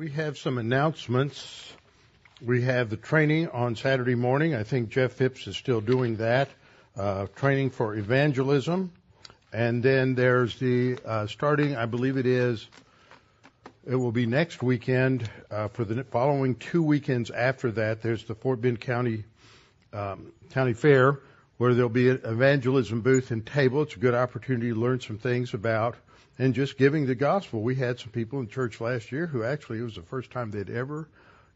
We have some announcements. We have the training on Saturday morning. I think Jeff Phipps is still doing that. Uh, training for evangelism. And then there's the, uh, starting, I believe it is, it will be next weekend, uh, for the following two weekends after that, there's the Fort Bend County, um, County Fair, where there'll be an evangelism booth and table. It's a good opportunity to learn some things about and just giving the gospel. We had some people in church last year who actually it was the first time they'd ever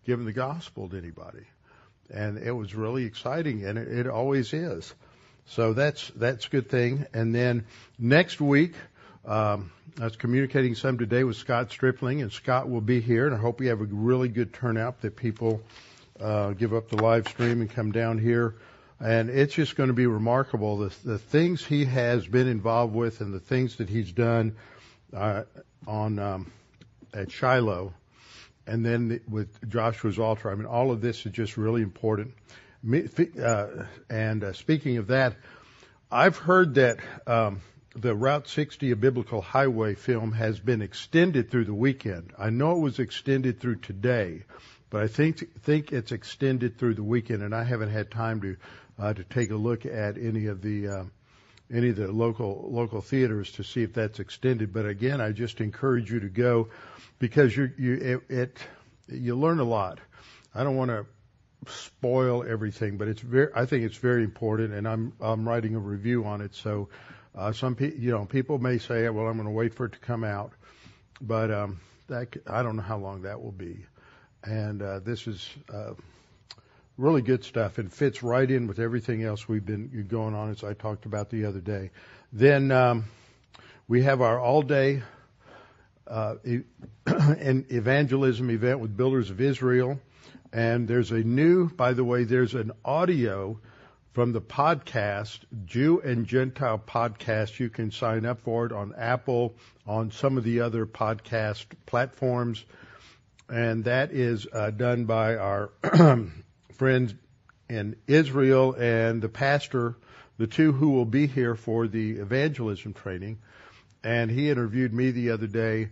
given the gospel to anybody, and it was really exciting, and it, it always is. So that's that's a good thing. And then next week, um, I was communicating some today with Scott Stripling, and Scott will be here, and I hope we have a really good turnout that people uh, give up the live stream and come down here. And it's just going to be remarkable the, the things he has been involved with and the things that he's done on at Shiloh, and then with Joshua's altar. I mean, all of this is just really important. Uh, and uh, speaking of that, I've heard that um, the Route 60, a biblical highway film, has been extended through the weekend. I know it was extended through today, but I think think it's extended through the weekend, and I haven't had time to uh, to take a look at any of the uh, any of the local local theaters to see if that's extended. But again, I just encourage you to go because you you it, it you learn a lot. I don't want to spoil everything, but it's very I think it's very important, and I'm I'm writing a review on it. So uh, some pe- you know people may say, well, I'm going to wait for it to come out, but um, that I don't know how long that will be. And uh, this is uh, really good stuff and fits right in with everything else we've been going on as I talked about the other day. Then um, we have our all day uh, an evangelism event with Builders of Israel. And there's a new, by the way, there's an audio from the podcast, Jew and Gentile podcast. You can sign up for it on Apple, on some of the other podcast platforms. And that is uh, done by our friends in Israel and the pastor, the two who will be here for the evangelism training. And he interviewed me the other day.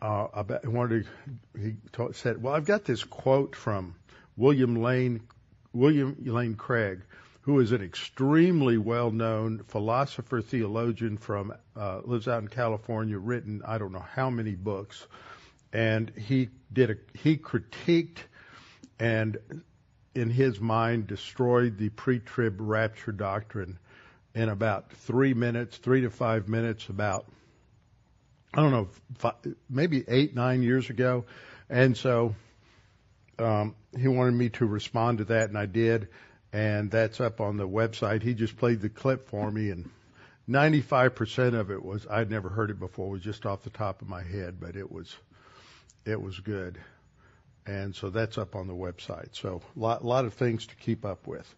Uh, about, he wanted to, he taught, said, well, I've got this quote from William Lane, William Lane Craig, who is an extremely well-known philosopher, theologian from, uh, lives out in California, written, I don't know how many books. And he did a, he critiqued and in his mind destroyed the pre-trib rapture doctrine in about three minutes, three to five minutes, about I don't know, five, maybe eight, nine years ago, and so um, he wanted me to respond to that, and I did, and that's up on the website. He just played the clip for me, and 95% of it was I'd never heard it before. It was just off the top of my head, but it was it was good. And so that's up on the website. So a lot, lot of things to keep up with.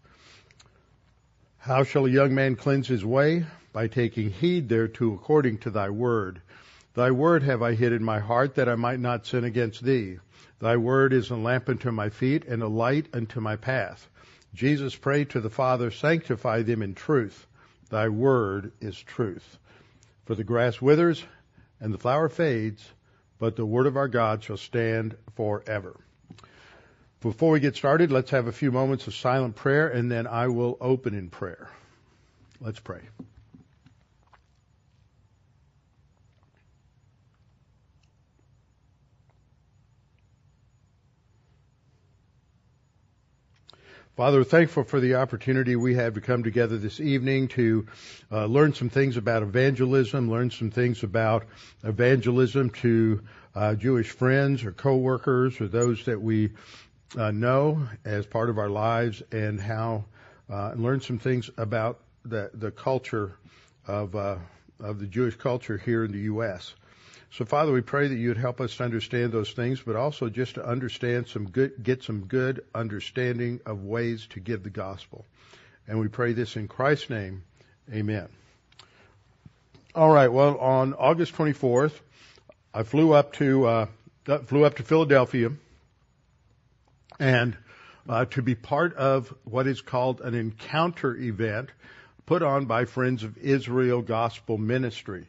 How shall a young man cleanse his way? By taking heed thereto according to thy word. Thy word have I hid in my heart that I might not sin against thee. Thy word is a lamp unto my feet and a light unto my path. Jesus prayed to the Father, sanctify them in truth. Thy word is truth. For the grass withers and the flower fades, but the word of our God shall stand forever. Before we get started, let's have a few moments of silent prayer and then I will open in prayer. Let's pray. Father, we're thankful for the opportunity we have to come together this evening to uh, learn some things about evangelism, learn some things about evangelism to uh, Jewish friends or coworkers or those that we uh, know as part of our lives, and how uh, and learn some things about the the culture of uh, of the Jewish culture here in the U.S. So, Father, we pray that you would help us to understand those things, but also just to understand some good, get some good understanding of ways to give the gospel. And we pray this in Christ's name. Amen. All right. Well, on August 24th, I flew up to uh, flew up to Philadelphia, and uh, to be part of what is called an encounter event put on by Friends of Israel Gospel Ministry.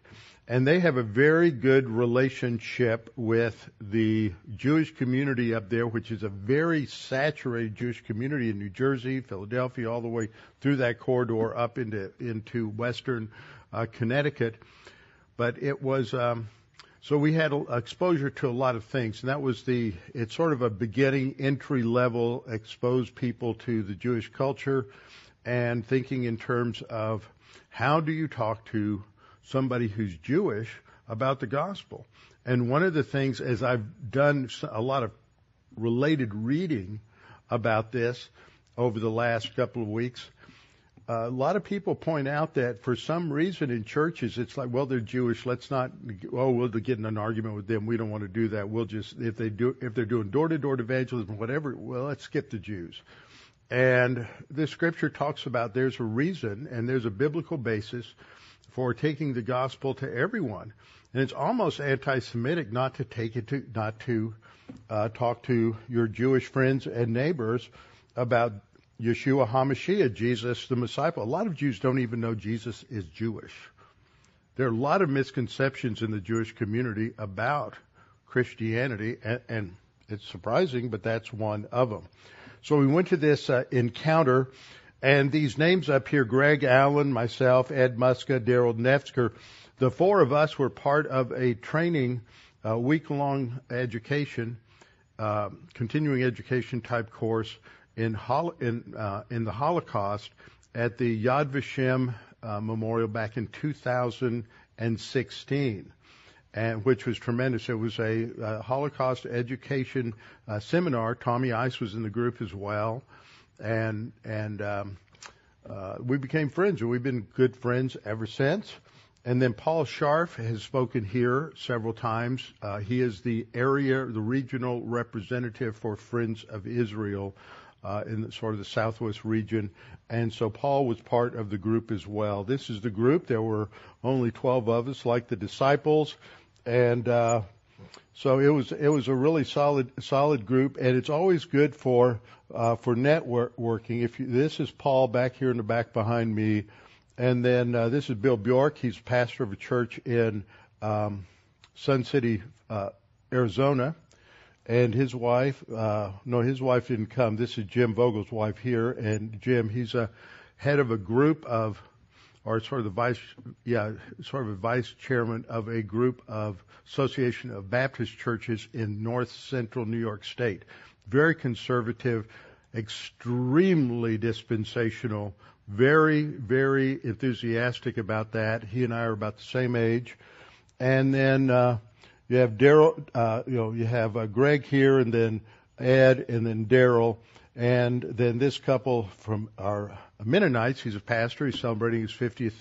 And they have a very good relationship with the Jewish community up there, which is a very saturated Jewish community in New Jersey, Philadelphia, all the way through that corridor up into into western uh, Connecticut. But it was um, so we had exposure to a lot of things, and that was the it's sort of a beginning entry level expose people to the Jewish culture and thinking in terms of how do you talk to somebody who's Jewish about the gospel. And one of the things, as I've done a lot of related reading about this over the last couple of weeks, a lot of people point out that for some reason in churches it's like, well, they're Jewish. Let's not. Oh, we'll get in an argument with them. We don't want to do that. We'll just if they do if they're doing door-to-door evangelism, whatever. Well, let's skip the Jews. And the scripture talks about there's a reason and there's a biblical basis for taking the gospel to everyone. And it's almost anti-Semitic not to take it to, not to uh, talk to your Jewish friends and neighbors about Yeshua HaMashiach, Jesus the Messiah. A lot of Jews don't even know Jesus is Jewish. There are a lot of misconceptions in the Jewish community about Christianity, and, and it's surprising, but that's one of them. So we went to this uh, encounter and these names up here, Greg Allen, myself, Ed Muska, Daryl Nefsker, the four of us were part of a training, uh, week-long education, uh, continuing education type course in, hol- in, uh, in the Holocaust at the Yad Vashem uh, Memorial back in 2016 and which was tremendous. It was a, a Holocaust education uh, seminar. Tommy Ice was in the group as well, and and um, uh, we became friends, and we've been good friends ever since. And then Paul Scharf has spoken here several times. Uh, he is the area, the regional representative for Friends of Israel uh, in the, sort of the southwest region. And so Paul was part of the group as well. This is the group. There were only 12 of us, like the disciples, and uh, so it was it was a really solid solid group, and it's always good for uh, for networking. If you, this is Paul back here in the back behind me, and then uh, this is Bill Bjork. He's pastor of a church in um, Sun City, uh, Arizona, and his wife. Uh, no, his wife didn't come. This is Jim Vogel's wife here, and Jim. He's a head of a group of or sort of the vice, yeah, sort of a vice chairman of a group of Association of Baptist Churches in North Central New York State. Very conservative, extremely dispensational, very, very enthusiastic about that. He and I are about the same age. And then, uh, you have Daryl, uh, you know, you have uh, Greg here and then Ed and then Daryl. And then this couple from our Mennonites, he's a pastor, he's celebrating his 50th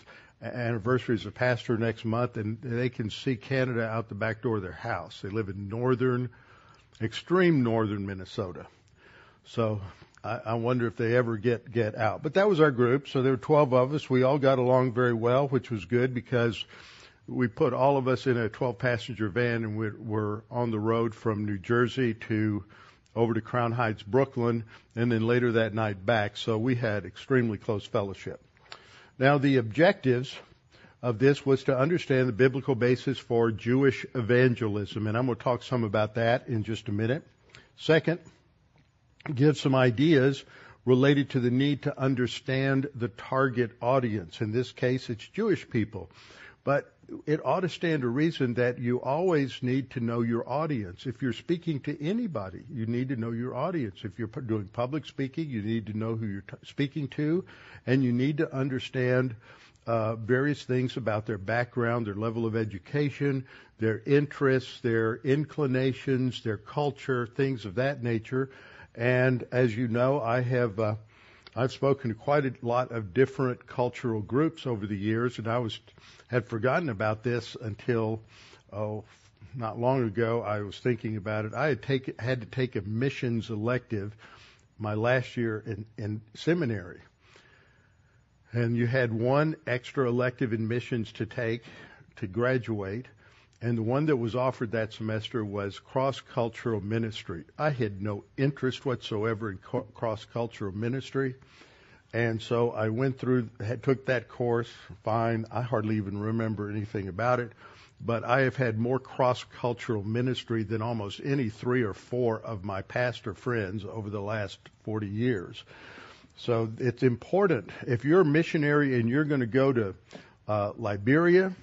anniversary as a pastor next month, and they can see Canada out the back door of their house. They live in northern, extreme northern Minnesota. So I, I wonder if they ever get get out. But that was our group. So there were 12 of us. We all got along very well, which was good because we put all of us in a 12 passenger van and we we're on the road from New Jersey to over to Crown Heights, Brooklyn, and then later that night back. So we had extremely close fellowship. Now the objectives of this was to understand the biblical basis for Jewish evangelism, and I'm going to talk some about that in just a minute. Second, give some ideas related to the need to understand the target audience. In this case, it's Jewish people. But it ought to stand to reason that you always need to know your audience. If you're speaking to anybody, you need to know your audience. If you're doing public speaking, you need to know who you're t- speaking to, and you need to understand uh, various things about their background, their level of education, their interests, their inclinations, their culture, things of that nature. And as you know, I have uh, I've spoken to quite a lot of different cultural groups over the years, and I was had forgotten about this until oh not long ago. I was thinking about it. I had take had to take a missions elective my last year in, in seminary, and you had one extra elective admissions to take to graduate. And the one that was offered that semester was cross cultural ministry. I had no interest whatsoever in cross cultural ministry. And so I went through, had, took that course. Fine. I hardly even remember anything about it. But I have had more cross-cultural ministry than almost any three or four of my pastor friends over the last 40 years. So it's important. If you're a missionary and you're going to go to uh, Liberia,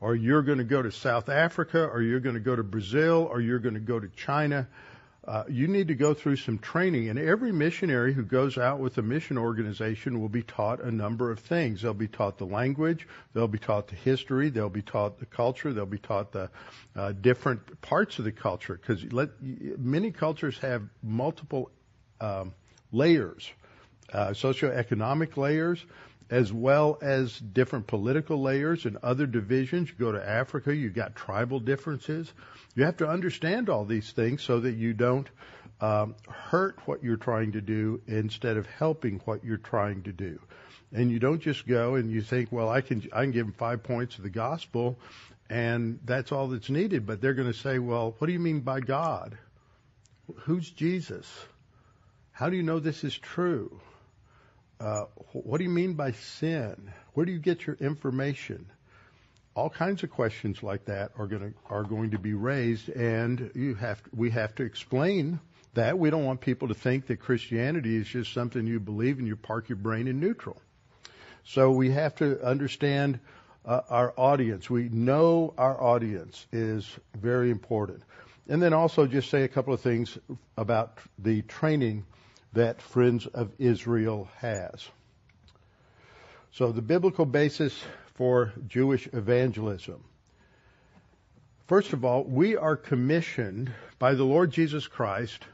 or you're going to go to South Africa, or you're going to go to Brazil, or you're going to go to China, uh, you need to go through some training. And every missionary who goes out with a mission organization will be taught a number of things. They'll be taught the language, they'll be taught the history, they'll be taught the culture, they'll be taught the uh, different parts of the culture. Because many cultures have multiple um, layers, uh, socioeconomic layers as well as different political layers and other divisions. You go to Africa, you've got tribal differences. You have to understand all these things so that you don't um, hurt what you're trying to do instead of helping what you're trying to do. And you don't just go and you think, well, I can I can give them five points of the gospel, and that's all that's needed. But they're going to say, well, what do you mean by God? Who's Jesus? How do you know this is true? Uh, what do you mean by sin? Where do you get your information? All kinds of questions like that are going to are going to be raised, and you have to, we have to explain that. We don't want people to think that Christianity is just something you believe and you park your brain in neutral. So we have to understand uh, our audience. We know our audience is very important. And then also just say a couple of things about the training that Friends of Israel has. So the biblical basis for Jewish evangelism. First of all, we are commissioned by the Lord Jesus Christ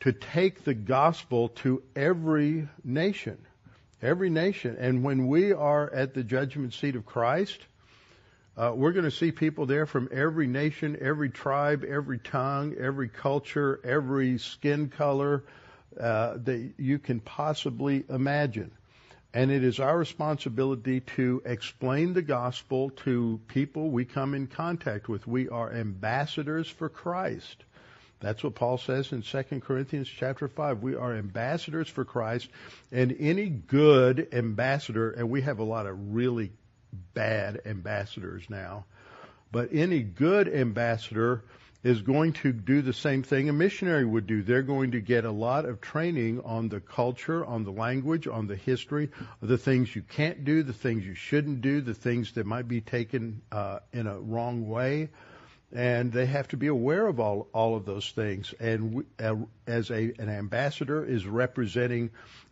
to take the gospel to every nation. Every nation. And when we are at the judgment seat of Christ, uh, we're going to see people there from every nation, every tribe, every tongue, every culture, every skin color, uh, that you can possibly imagine. And it is our responsibility to explain the gospel to people we come in contact with. We are ambassadors for Christ. That's what Paul says in 2 Corinthians chapter 5. We are ambassadors for Christ, and any good ambassador, and we have a lot of really bad ambassadors now, but any good ambassador is going to do the same thing a missionary would do. They're going to get a lot of training on the culture, on the language, on the history, the things you can't do, the things you shouldn't do, the things that might be taken uh, in a wrong way. And they have to be aware of all all of those things. And we, uh, as a an ambassador is representing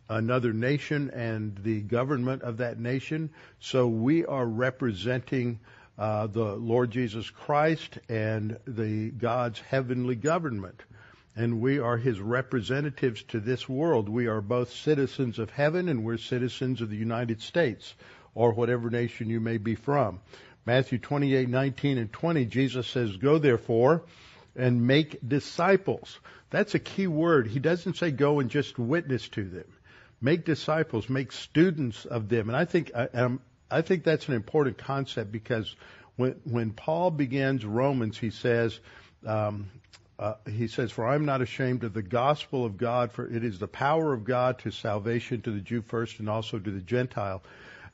another nation and the government of that nation, so we are representing uh, the Lord Jesus Christ and the God's heavenly government. And we are his representatives to this world. We are both citizens of heaven and we're citizens of the United States or whatever nation you may be from. Matthew 28, 19 and 20, Jesus says, Go therefore and make disciples. That's a key word. He doesn't say go and just witness to them. Make disciples, make students of them. And I think, I, I'm, I think that's an important concept because when when Paul begins Romans, he says. Um, uh, he says, For I am not ashamed of the gospel of God, for it is the power of God to salvation to the Jew first and also to the Gentile.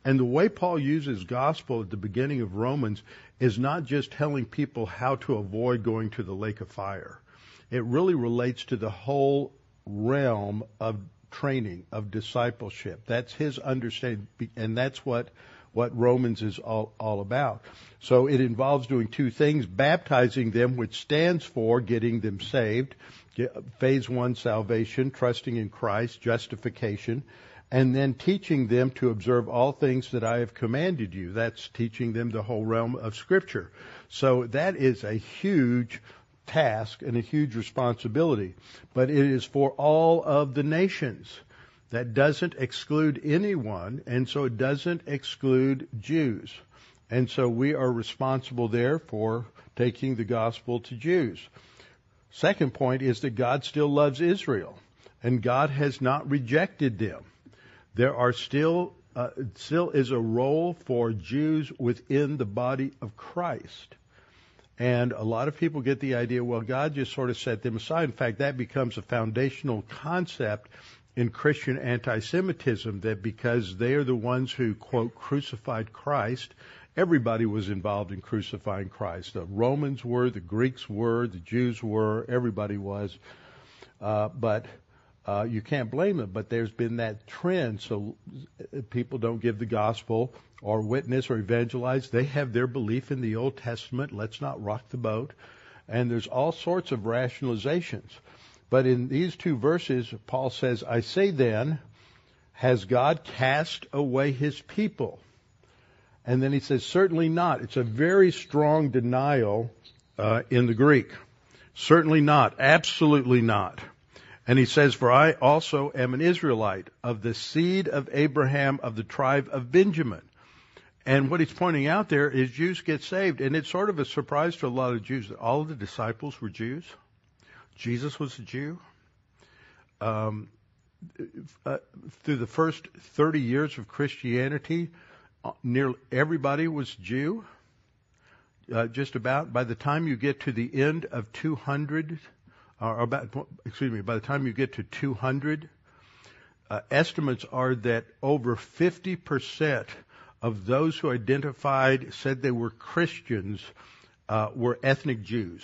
And the way Paul uses gospel at the beginning of Romans is not just telling people how to avoid going to the lake of fire. It really relates to the whole realm of training, of discipleship. That's his understanding, and that's what what Romans is all, all about. So it involves doing two things, baptizing them, which stands for getting them saved, phase one, salvation, trusting in Christ, justification, and then teaching them to observe all things that I have commanded you. That's teaching them the whole realm of Scripture. So that is a huge task and a huge responsibility. But it is for all of the nations. That doesn't exclude anyone, and so it doesn't exclude Jews. And so we are responsible there for taking the gospel to Jews. Second point is that God still loves Israel, and God has not rejected them. There are still uh, still is a role for Jews within the body of Christ. And a lot of people get the idea, well, God just sort of set them aside. In fact, that becomes a foundational concept in Christian anti-Semitism that because they are the ones who quote crucified Christ, everybody was involved in crucifying Christ. The Romans were, the Greeks were, the Jews were, everybody was. Uh, but uh, you can't blame them. But there's been that trend, so people don't give the gospel or witness or evangelize. They have their belief in the Old Testament. Let's not rock the boat. And there's all sorts of rationalizations. But in these two verses, Paul says, I say then, has God cast away his people? And then he says, certainly not. It's a very strong denial uh, in the Greek. Certainly not. Absolutely not. And he says, For I also am an Israelite of the seed of Abraham of the tribe of Benjamin. And what he's pointing out there is Jews get saved. And it's sort of a surprise to a lot of Jews that all of the disciples were Jews. Jesus was a Jew. Um, uh, through the first 30 years of Christianity, uh, nearly everybody was Jew. Uh, just about. By the time you get to the end of 200, or about, excuse me, by the time you get to 200, uh, estimates are that over 50% of those who identified, said they were Christians, uh, were ethnic Jews.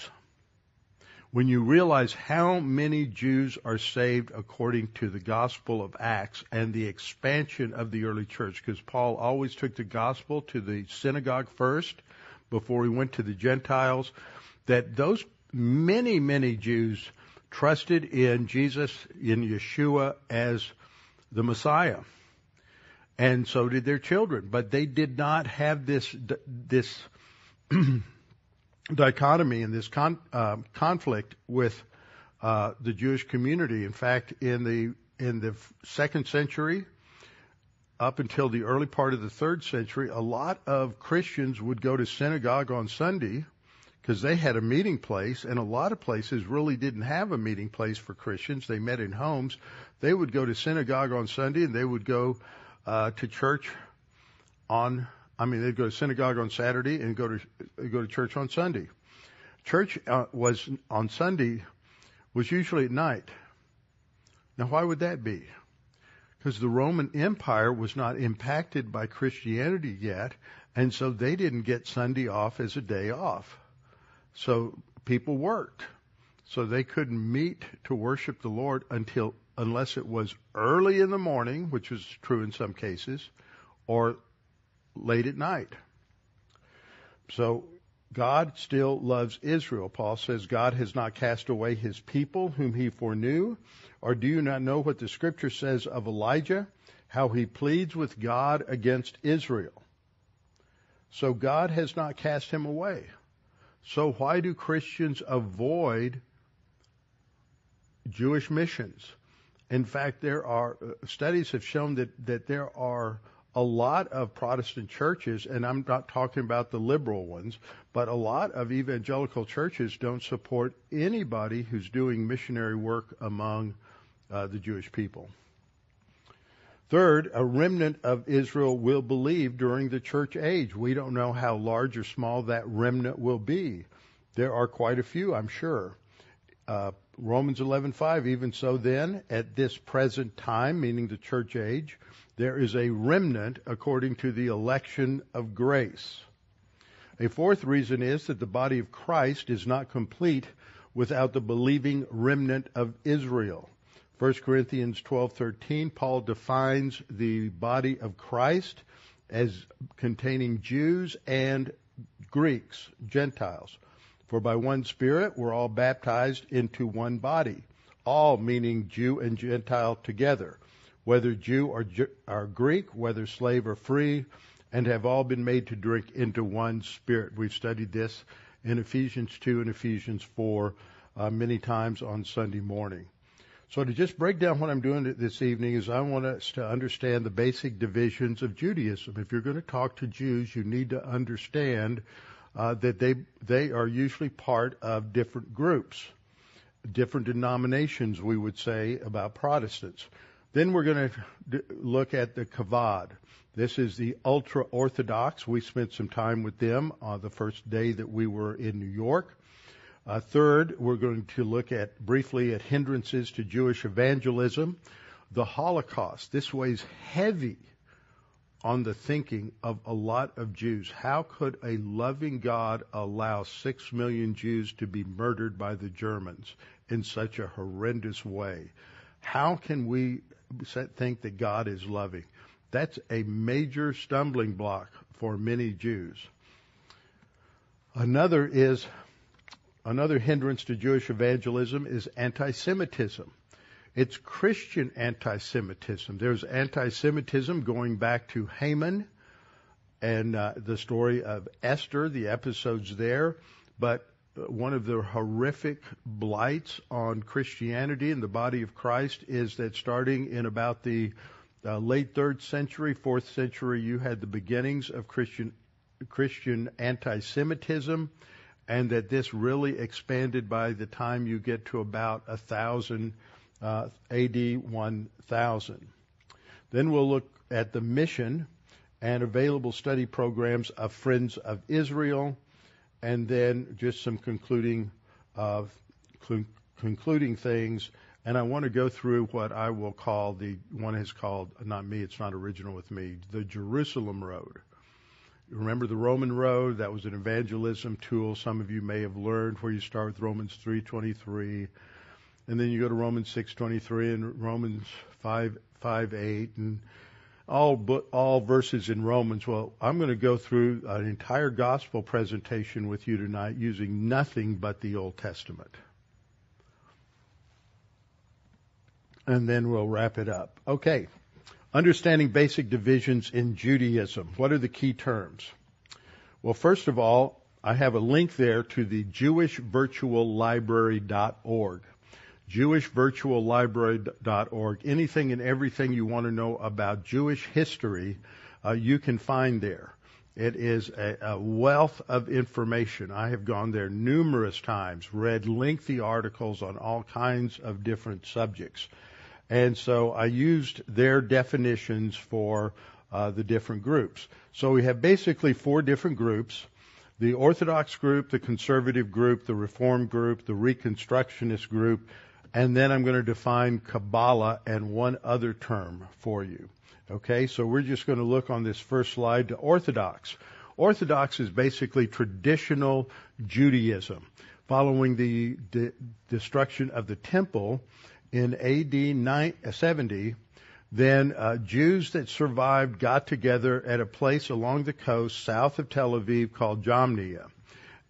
When you realize how many Jews are saved according to the Gospel of Acts and the expansion of the early church, because Paul always took the gospel to the synagogue first before he went to the Gentiles, that those many, many Jews trusted in Jesus, in Yeshua as the Messiah and so did their children. But they did not have this this dichotomy and this con, uh, conflict with uh, the Jewish community. In fact, in the in the second century, up until the early part of the third century, a lot of Christians would go to synagogue on Sunday because they had a meeting place, and a lot of places really didn't have a meeting place for Christians. They met in homes. They would go to synagogue on Sunday, and they would go uh, to church on. I mean, they'd go to synagogue on Saturday and go to go to church on Sunday. Church uh, was on Sunday was usually at night. Now, why would that be? Because the Roman Empire was not impacted by Christianity yet, and so they didn't get Sunday off as a day off. So people worked. So they couldn't meet to worship the Lord until unless it was early in the morning, which was true in some cases, or late at night. So God still loves Israel. Paul says God has not cast away his people whom he foreknew. Or do you not know what the scripture says of Elijah? How he pleads with God against Israel. So God has not cast him away. So why do Christians avoid Jewish missions? In fact, there are uh, studies have shown that, that there are a lot of Protestant churches, and I'm not talking about the liberal ones, but a lot of evangelical churches don't support anybody who's doing missionary work among uh, the Jewish people. Third, a remnant of Israel will believe during the church age. We don't know how large or small that remnant will be. There are quite a few, I'm sure. Uh, Romans 11:5 even so then at this present time meaning the church age there is a remnant according to the election of grace. A fourth reason is that the body of Christ is not complete without the believing remnant of Israel. 1 Corinthians 12:13 Paul defines the body of Christ as containing Jews and Greeks, Gentiles. For by one Spirit we're all baptized into one body, all meaning Jew and Gentile together, whether Jew or, or Greek, whether slave or free, and have all been made to drink into one Spirit. We've studied this in Ephesians 2 and Ephesians 4 uh, many times on Sunday morning. So to just break down what I'm doing this evening is I want us to understand the basic divisions of Judaism. If you're going to talk to Jews, you need to understand uh, that they they are usually part of different groups, different denominations. We would say about Protestants. Then we're going to look at the Chabad. This is the ultra orthodox. We spent some time with them on the first day that we were in New York. Uh, third, we're going to look at briefly at hindrances to Jewish evangelism. the Holocaust. This weighs heavy on the thinking of a lot of Jews. How could a loving God allow six million Jews to be murdered by the Germans in such a horrendous way? How can we think that God is loving? That's a major stumbling block for many Jews. Another is another hindrance to Jewish evangelism is anti-Semitism. It's Christian anti-Semitism. There's anti-Semitism going back to Haman and uh, the story of Esther, the episodes there, but one of the horrific blights on Christianity and the body of Christ is that starting in about the uh, late third century, fourth century, you had the beginnings of Christian Christian anti-Semitism, and that this really expanded by the time you get to about a thousand uh, AD 1000. Then we'll look at the mission and available study programs of Friends of Israel, and then just some concluding uh, cl- concluding things. And I want to go through what I will call the one is called not me, it's not original with me, the Jerusalem Road. Remember the Roman road? That was an evangelism tool. Some of you may have learned where you start with Romans 3:23 and then you go to Romans 6:23 and Romans 5 5 8 and all all verses in Romans. Well, I'm going to go through an entire gospel presentation with you tonight using nothing but the Old Testament. And then we'll wrap it up. Okay. Understanding basic divisions in Judaism. What are the key terms? Well, first of all, I have a link there to the jewishvirtuallibrary.org jewishvirtuallibrary.org. Anything and everything you want to know about Jewish history, uh, you can find there. It is a, a, wealth of information. I have gone there numerous times, read lengthy articles on all kinds of different subjects. And so I used their definitions for uh, the different groups. So we have basically four different groups the Orthodox group, the conservative group, the Reform group, the Reconstructionist group, and then I'm going to define Kabbalah and one other term for you. Okay, so we're just going to look on this first slide to Orthodox. Orthodox is basically traditional Judaism. Following the de- destruction of the temple in AD 70, then uh, Jews that survived got together at a place along the coast south of Tel Aviv called Jamnia.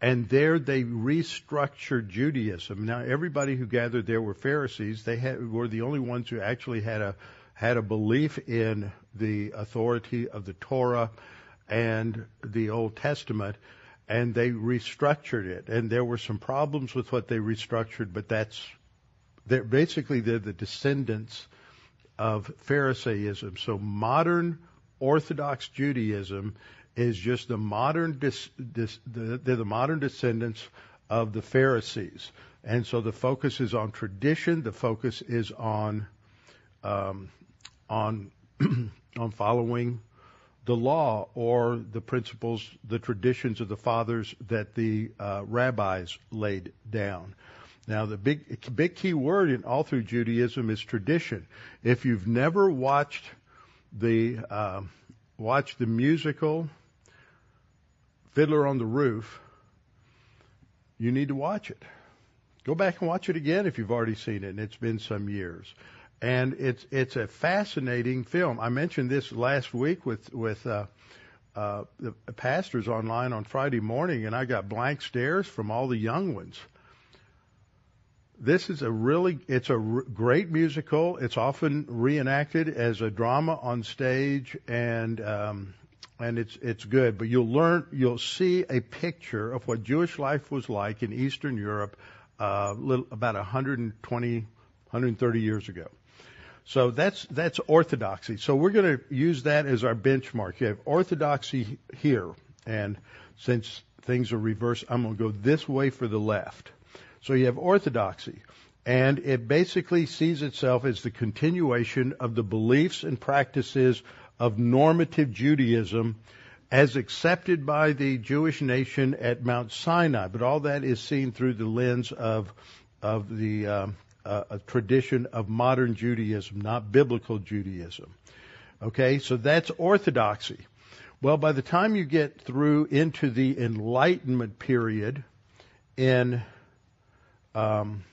And there they restructured Judaism. Now everybody who gathered there were Pharisees. They had, were the only ones who actually had a had a belief in the authority of the Torah and the Old Testament, and they restructured it. And there were some problems with what they restructured, but that's they're basically they're the descendants of Pharisaism. So modern Orthodox Judaism is just the modern dis, dis, the, they're the modern descendants of the Pharisees, and so the focus is on tradition. The focus is on um, on on following the law or the principles, the traditions of the fathers that the uh, rabbis laid down. Now, the big big key word in all through Judaism is tradition. If you've never watched the uh, watched the musical Fiddler on the Roof, you need to watch it. Go back and watch it again if you've already seen it, and it's been some years. And it's it's a fascinating film. I mentioned this last week with with uh, uh, the pastors online on Friday morning, and I got blank stares from all the young ones. This is a really it's a r- great musical. It's often reenacted as a drama on stage, and um, and it's it's good. But you'll learn, you'll see a picture of what Jewish life was like in Eastern Europe, uh, little, about 120, 130 years ago. So that's that's orthodoxy. So we're going to use that as our benchmark. You have orthodoxy here, and since things are reversed, I'm going to go this way for the left. So you have orthodoxy. And it basically sees itself as the continuation of the beliefs and practices of normative Judaism as accepted by the Jewish nation at Mount Sinai. But all that is seen through the lens of of the a, a tradition of modern Judaism, not biblical Judaism. Okay, so that's orthodoxy. Well, by the time you get through into the Enlightenment period, in um,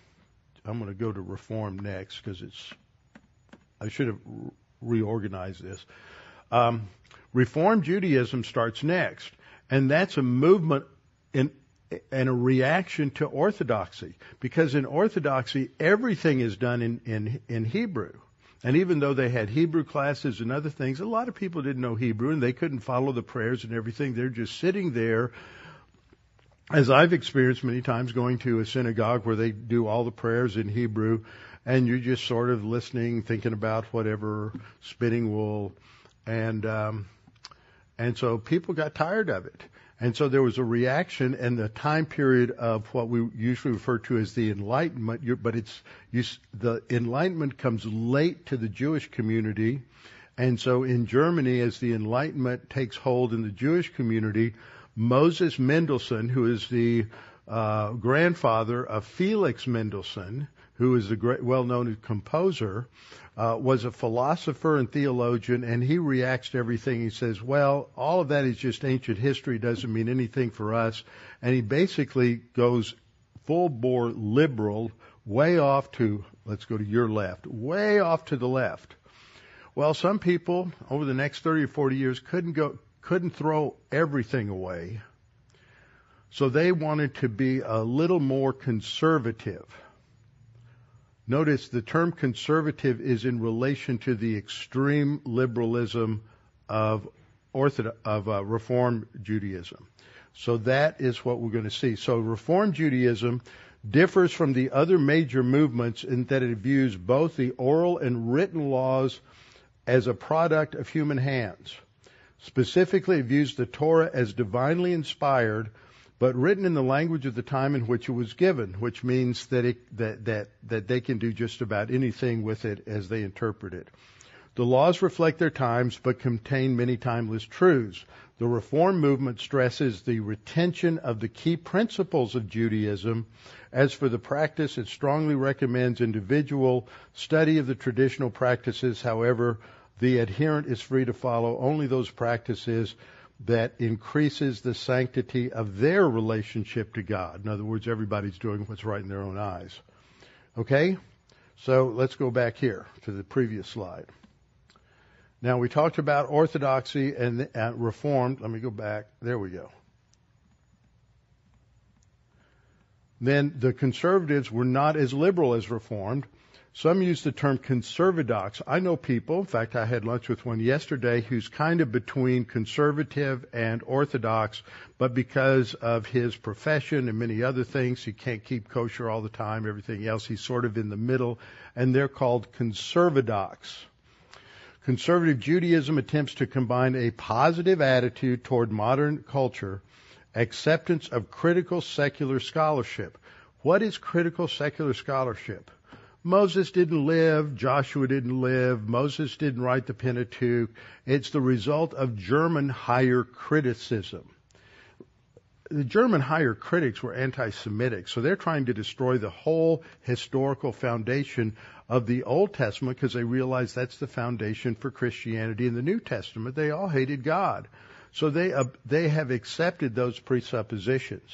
I'm going to go to Reform next because it's I should have reorganized this. Um, Reform Judaism starts next, and that's a movement in and a reaction to orthodoxy because in orthodoxy everything is done in, in, in Hebrew. And even though they had Hebrew classes and other things, a lot of people didn't know Hebrew and they couldn't follow the prayers and everything. They're just sitting there, as I've experienced many times going to a synagogue where they do all the prayers in Hebrew and you're just sort of listening, thinking about whatever, spinning wool. And, um, and so people got tired of it. And so there was a reaction and the time period of what we usually refer to as the Enlightenment, but it's, you, the Enlightenment comes late to the Jewish community. And so in Germany, as the Enlightenment takes hold in the Jewish community, Moses Mendelssohn, who is the uh, grandfather of Felix Mendelssohn, who is a great, well-known composer, uh, was a philosopher and theologian, and he reacts to everything. He says, "Well, all of that is just ancient history; doesn't mean anything for us." And he basically goes full bore liberal, way off to let's go to your left, way off to the left. Well, some people over the next 30 or 40 years couldn't go, couldn't throw everything away. So they wanted to be a little more conservative. Notice the term conservative is in relation to the extreme liberalism of Orthodox, of uh, Reform Judaism. So that is what we're going to see. So Reform Judaism differs from the other major movements in that it views both the oral and written laws as a product of human hands. Specifically, it views the Torah as divinely inspired but written in the language of the time in which it was given, which means that, it, that, that, that they can do just about anything with it as they interpret it. The laws reflect their times, but contain many timeless truths. The Reform movement stresses the retention of the key principles of Judaism. As for the practice, it strongly recommends individual study of the traditional practices. However, the adherent is free to follow only those practices that increases the sanctity of their relationship to God. In other words, everybody's doing what's right in their own eyes. Okay? So let's go back here to the previous slide. Now we talked about orthodoxy and reformed. Let me go back. There we go. Then the conservatives were not as liberal as reformed. Some use the term conservadox. I know people, in fact, I had lunch with one yesterday who's kind of between conservative and orthodox, but because of his profession and many other things, he can't keep kosher all the time, everything else, he's sort of in the middle, and they're called conservadox. Conservative Judaism attempts to combine a positive attitude toward modern culture, acceptance of critical secular scholarship. What is critical secular scholarship? Moses didn't live, Joshua didn't live, Moses didn't write the Pentateuch. It's the result of German higher criticism. The German higher critics were anti-Semitic, so they're trying to destroy the whole historical foundation of the Old Testament because they realize that's the foundation for Christianity in the New Testament. They all hated God. So they, uh, they have accepted those presuppositions.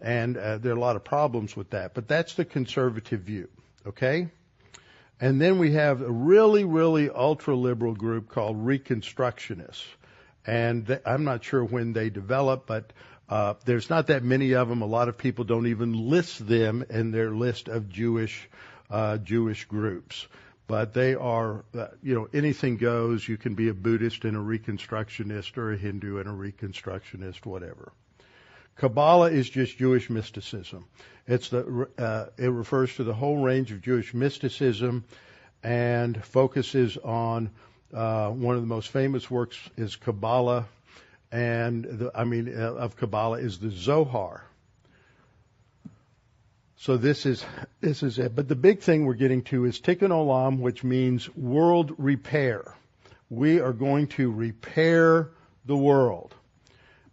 And uh, there are a lot of problems with that. But that's the conservative view. Okay? And then we have a really, really ultra liberal group called Reconstructionists. And I'm not sure when they developed, but uh, there's not that many of them. A lot of people don't even list them in their list of Jewish uh, Jewish groups. But they are, uh, you know, anything goes. You can be a Buddhist and a Reconstructionist, or a Hindu and a Reconstructionist, whatever. Kabbalah is just Jewish mysticism. It's the, uh, it refers to the whole range of Jewish mysticism and focuses on uh, one of the most famous works is Kabbalah, and the, I mean uh, of Kabbalah is the Zohar. So this is this is it. But the big thing we're getting to is Tikkun Olam, which means world repair. We are going to repair the world.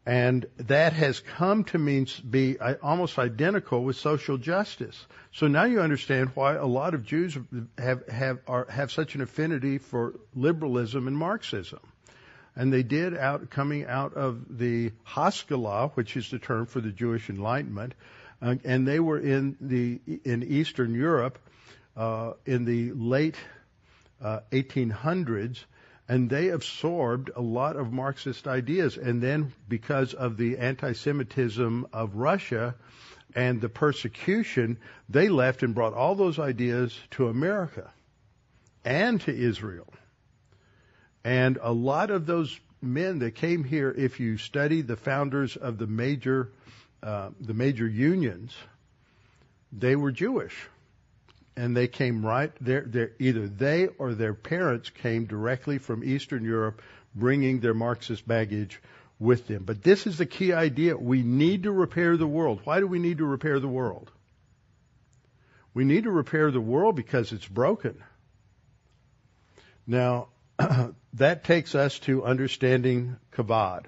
And that has come to mean be almost identical with social justice. So now you understand why a lot of Jews have have are, have such an affinity for liberalism and Marxism. And they did out coming out of the Haskalah, which is the term for the Jewish Enlightenment, uh, and they were in the in Eastern Europe uh, in the late uh, 1800s and they absorbed a lot of Marxist ideas. And then, because of the anti-Semitism of Russia and the persecution, they left and brought all those ideas to America and to Israel. And a lot of those men that came here, if you study the founders of the major, uh, the major unions, they were Jewish and they came right there. Either they or their parents came directly from Eastern Europe, bringing their Marxist baggage with them. But this is the key idea. We need to repair the world. Why do we need to repair the world? We need to repair the world because it's broken. Now, that takes us to understanding Chabad.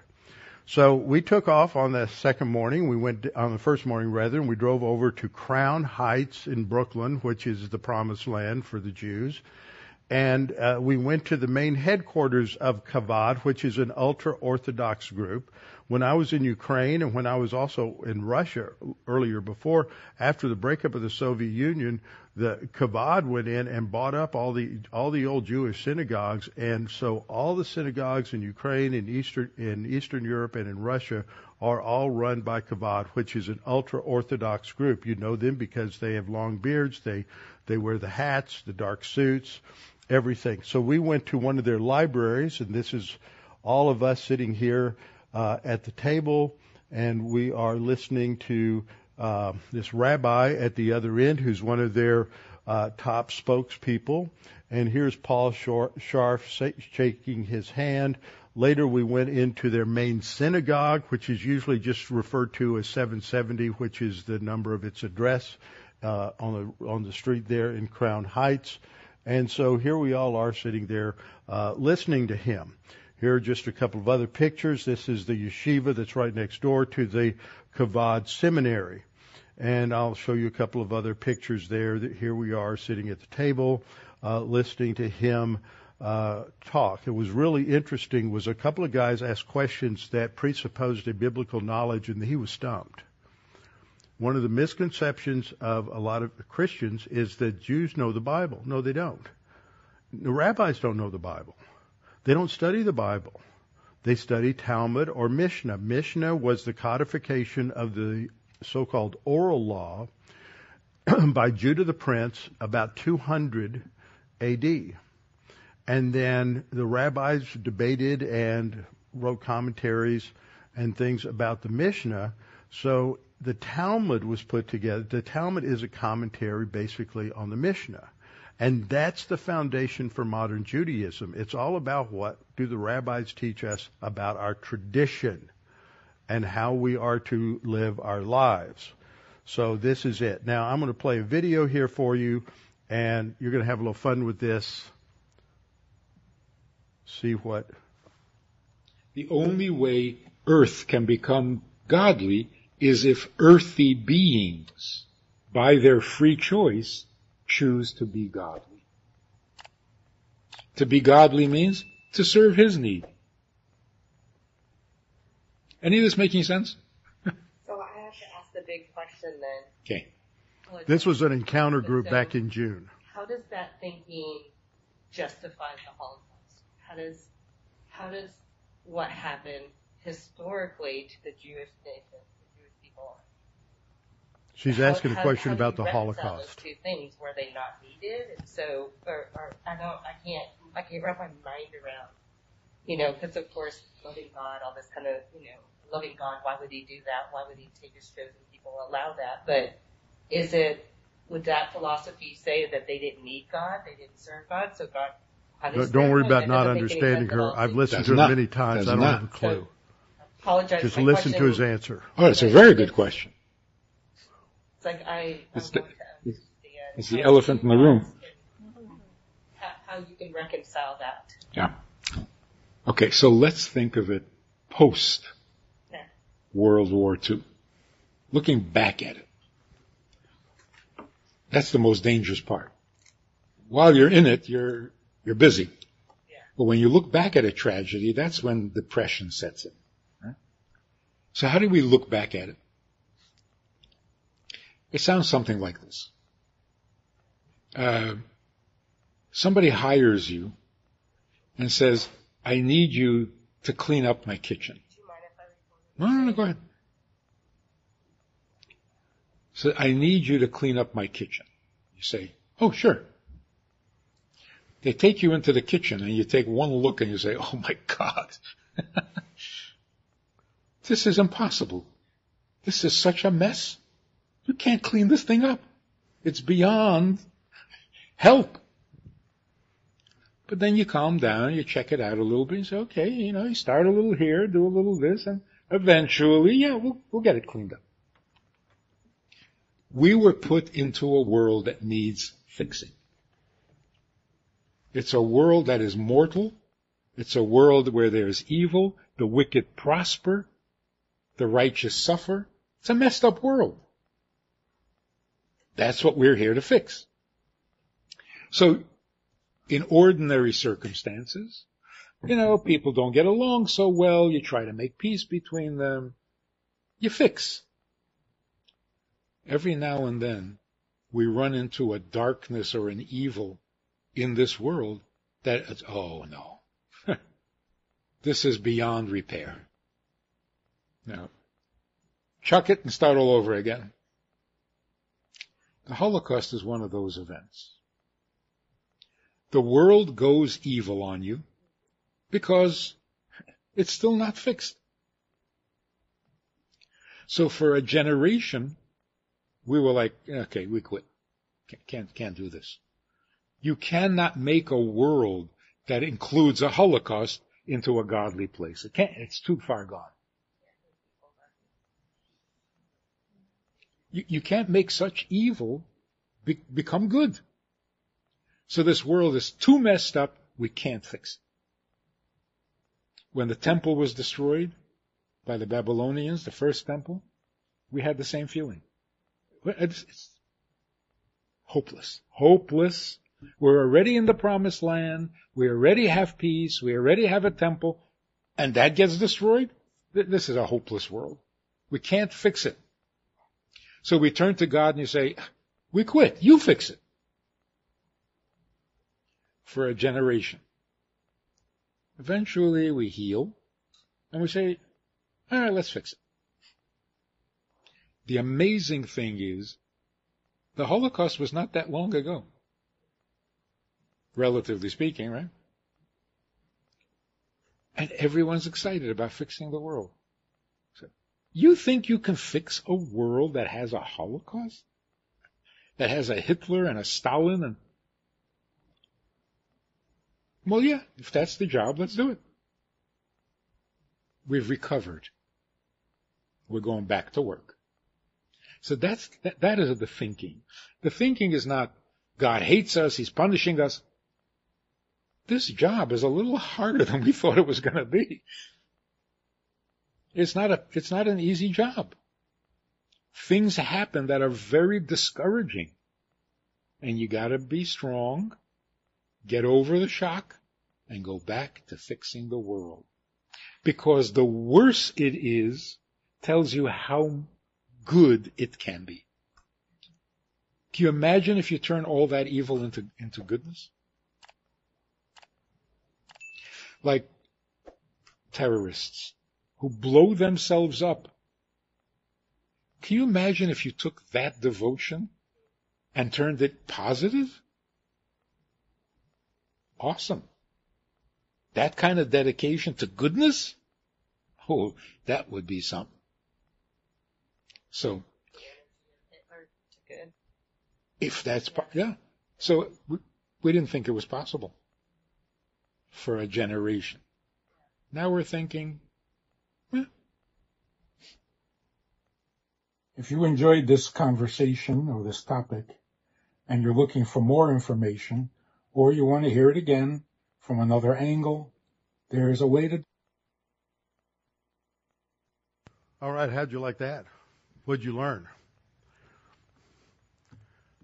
So we took off on the second morning. We went on the first morning rather, and we drove over to Crown Heights in Brooklyn, which is the promised land for the Jews. And uh, we went to the main headquarters of Chabad, which is an ultra Orthodox group when I was in Ukraine and when I was also in Russia earlier before, after the breakup of the Soviet Union, the Chabad went in and bought up all the all the old Jewish synagogues, and so all the synagogues in Ukraine, in Eastern in Eastern Europe, and in Russia are all run by Chabad, which is an ultra Orthodox group. You know them because they have long beards, they they wear the hats, the dark suits, everything. So we went to one of their libraries, and this is all of us sitting here uh, at the table, and we are listening to uh, this rabbi at the other end, who's one of their uh, top spokespeople. And here's Paul Scharf shaking his hand. Later, we went into their main synagogue, which is usually just referred to as 770, which is the number of its address uh, on the on the street there in Crown Heights. And so here we all are sitting there uh, listening to him. Here are just a couple of other pictures. This is the yeshiva that's right next door to the Chabad Seminary. And I'll show you a couple of other pictures there. Here we are sitting at the table, uh, listening to him uh, talk. It was really interesting. Was a couple of guys asked questions that presupposed a biblical knowledge, and he was stumped. One of the misconceptions of a lot of Christians is that Jews know the Bible. No, they don't. The rabbis don't know the Bible. They don't study the Bible. They study Talmud or Mishnah. Mishnah was the codification of the so-called oral law by Judah the Prince about 200 AD. And then the rabbis debated and wrote commentaries and things about the Mishnah. So the Talmud was put together. The Talmud is a commentary basically on the Mishnah. And that's the foundation for modern Judaism. It's all about what do the rabbis teach us about our tradition and how we are to live our lives. So this is it. Now I'm going to play a video here for you and you're going to have a little fun with this. See what. The only way earth can become godly is if earthy beings, by their free choice, choose to be godly. To be godly means to serve His need. Any of this making sense? so I have to ask the big question then. Okay. This was an encounter group so back in June. How does that thinking justify the Holocaust? How does how does what happened historically to the Jewish nation She's how, asking a question how, how about the Holocaust. Those two things were they not needed? And so, or, or I don't, I can't, I can't wrap my mind around, you know, because of course, loving God, all this kind of, you know, loving God, why would He do that? Why would He take His chosen people, allow that? But is it, would that philosophy say that they didn't need God, they didn't serve God, so God? Don't, don't worry about not understanding her. I've listened to it many times. I don't not. have a clue. So, apologize. Just listen to his answer. Oh, it's a very good question. It's like I. It's the, it's the elephant in the room. How, how you can reconcile that. Yeah. Okay, so let's think of it post World War II. Looking back at it. That's the most dangerous part. While you're in it, you're, you're busy. But when you look back at a tragedy, that's when depression sets in. Right? So how do we look back at it? It sounds something like this. Uh, somebody hires you and says, I need you to clean up my kitchen. No, no, no, go ahead. So I need you to clean up my kitchen. You say, oh, sure. They take you into the kitchen and you take one look and you say, oh my God. this is impossible. This is such a mess. You can't clean this thing up. It's beyond help. But then you calm down, you check it out a little bit, and say, okay, you know, you start a little here, do a little this, and eventually, yeah, we'll, we'll get it cleaned up. We were put into a world that needs fixing. It's a world that is mortal. It's a world where there's evil, the wicked prosper, the righteous suffer. It's a messed up world. That's what we're here to fix. So, in ordinary circumstances, you know, people don't get along so well, you try to make peace between them, you fix. Every now and then, we run into a darkness or an evil in this world that, oh no, this is beyond repair. Now, chuck it and start all over again. The Holocaust is one of those events. The world goes evil on you because it's still not fixed. So for a generation, we were like, okay, we quit. Can't, can't do this. You cannot make a world that includes a Holocaust into a godly place. It can't, it's too far gone. You, you can't make such evil be, become good. So this world is too messed up, we can't fix it. When the temple was destroyed by the Babylonians, the first temple, we had the same feeling. It's, it's hopeless. Hopeless we're already in the promised land. We already have peace. We already have a temple. And that gets destroyed? This is a hopeless world. We can't fix it. So we turn to God and you say, we quit. You fix it. For a generation. Eventually we heal and we say, all right, let's fix it. The amazing thing is the Holocaust was not that long ago relatively speaking, right? And everyone's excited about fixing the world. You think you can fix a world that has a Holocaust? That has a Hitler and a Stalin and well, yeah, if that's the job, let's do it. We've recovered. We're going back to work. So that's, that, that is the thinking. The thinking is not, God hates us, He's punishing us this job is a little harder than we thought it was going to be. It's not a, it's not an easy job. Things happen that are very discouraging. And you gotta be strong, get over the shock, and go back to fixing the world. Because the worse it is tells you how good it can be. Can you imagine if you turn all that evil into, into goodness? like terrorists who blow themselves up. Can you imagine if you took that devotion and turned it positive? Awesome. That kind of dedication to goodness? Oh, that would be something. So, if that's, yeah. So, we, we didn't think it was possible for a generation. Now we're thinking, If you enjoyed this conversation or this topic and you're looking for more information or you want to hear it again from another angle, there is a way to All right, how'd you like that? What'd you learn?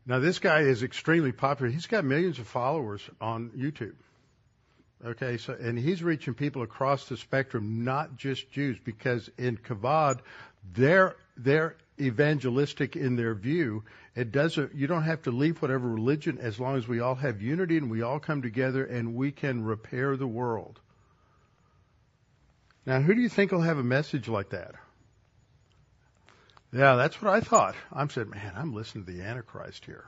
Now this guy is extremely popular. He's got millions of followers on YouTube. Okay, so and he's reaching people across the spectrum, not just Jews, because in Chabad, they're they're evangelistic in their view. It doesn't you don't have to leave whatever religion as long as we all have unity and we all come together and we can repair the world. Now who do you think will have a message like that? Yeah, that's what I thought. I'm said, man, I'm listening to the Antichrist here.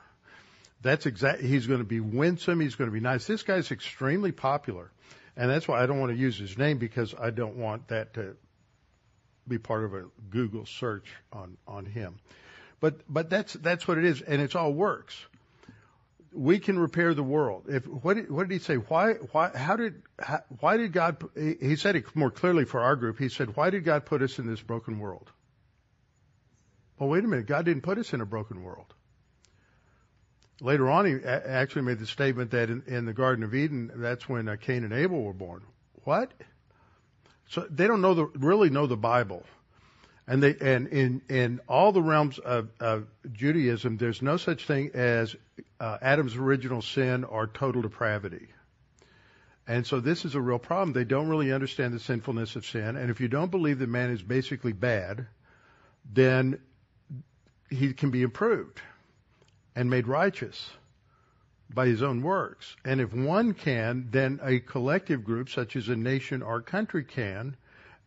That's exactly, he's going to be winsome. He's going to be nice. This guy's extremely popular. And that's why I don't want to use his name because I don't want that to be part of a Google search on, on him. But, but that's, that's what it is. And it's all works. We can repair the world. If, what did, what did he say? Why, why, how did, how, why did God, he said it more clearly for our group. He said, why did God put us in this broken world? Well, wait a minute. God didn't put us in a broken world. Later on, he actually made the statement that in, in the Garden of Eden, that's when uh, Cain and Abel were born. What? So they don't know the, really know the Bible. And they, and in, in all the realms of, of Judaism, there's no such thing as uh, Adam's original sin or total depravity. And so this is a real problem. They don't really understand the sinfulness of sin. And if you don't believe that man is basically bad, then he can be improved and made righteous by his own works. And if one can, then a collective group such as a nation or country can,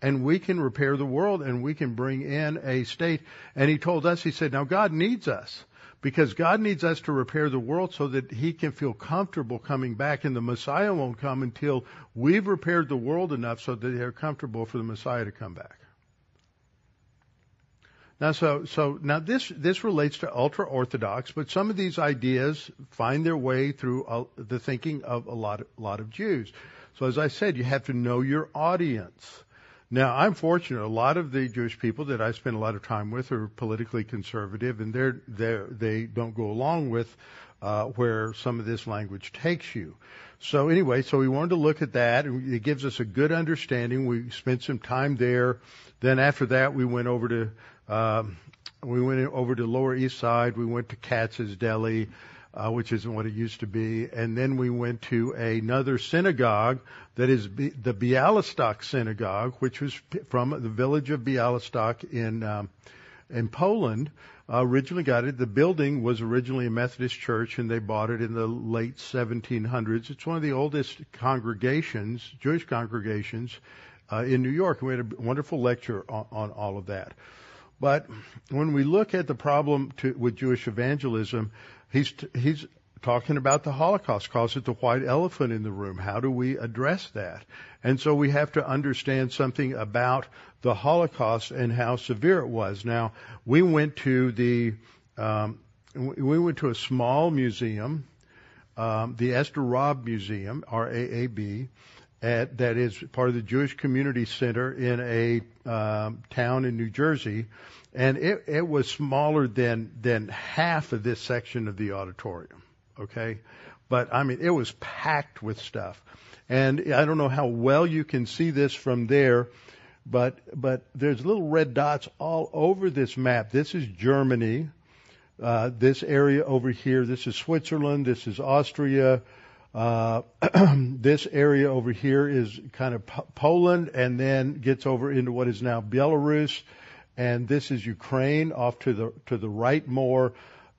and we can repair the world and we can bring in a state. And he told us, he said, now God needs us because God needs us to repair the world so that he can feel comfortable coming back and the Messiah won't come until we've repaired the world enough so that they're comfortable for the Messiah to come back. Now, so, so now this, this relates to ultra orthodox, but some of these ideas find their way through uh, the thinking of a lot, of, lot of Jews. So as I said, you have to know your audience. Now, I'm fortunate. A lot of the Jewish people that I spend a lot of time with are politically conservative, and they're, they're they don't go along with uh, where some of this language takes you. So anyway, so we wanted to look at that, and it gives us a good understanding. We spent some time there. Then after that, we went over to um, we went over to Lower East Side. We went to Katz's Deli, uh, which isn't what it used to be, and then we went to another synagogue that is B- the Bialystok Synagogue, which was p- from the village of Bialystok in um, in Poland. Uh, originally got it. The building was originally a Methodist church, and they bought it in the late 1700s. It's one of the oldest congregations, Jewish congregations, uh, in New York. We had a wonderful lecture on, on all of that. But when we look at the problem to, with Jewish evangelism, he's he's talking about the Holocaust, calls it the white elephant in the room. How do we address that? And so we have to understand something about the Holocaust and how severe it was. Now, we went to the um, we went to a small museum, um, the Esther Raab Museum, RAAB, at, that is part of the Jewish Community Center in a um, town in New Jersey, and it, it was smaller than than half of this section of the auditorium. Okay, but I mean it was packed with stuff, and I don't know how well you can see this from there, but but there's little red dots all over this map. This is Germany. Uh, this area over here, this is Switzerland, this is Austria, uh, this area over here is kind of Poland and then gets over into what is now Belarus. And this is Ukraine off to the, to the right more.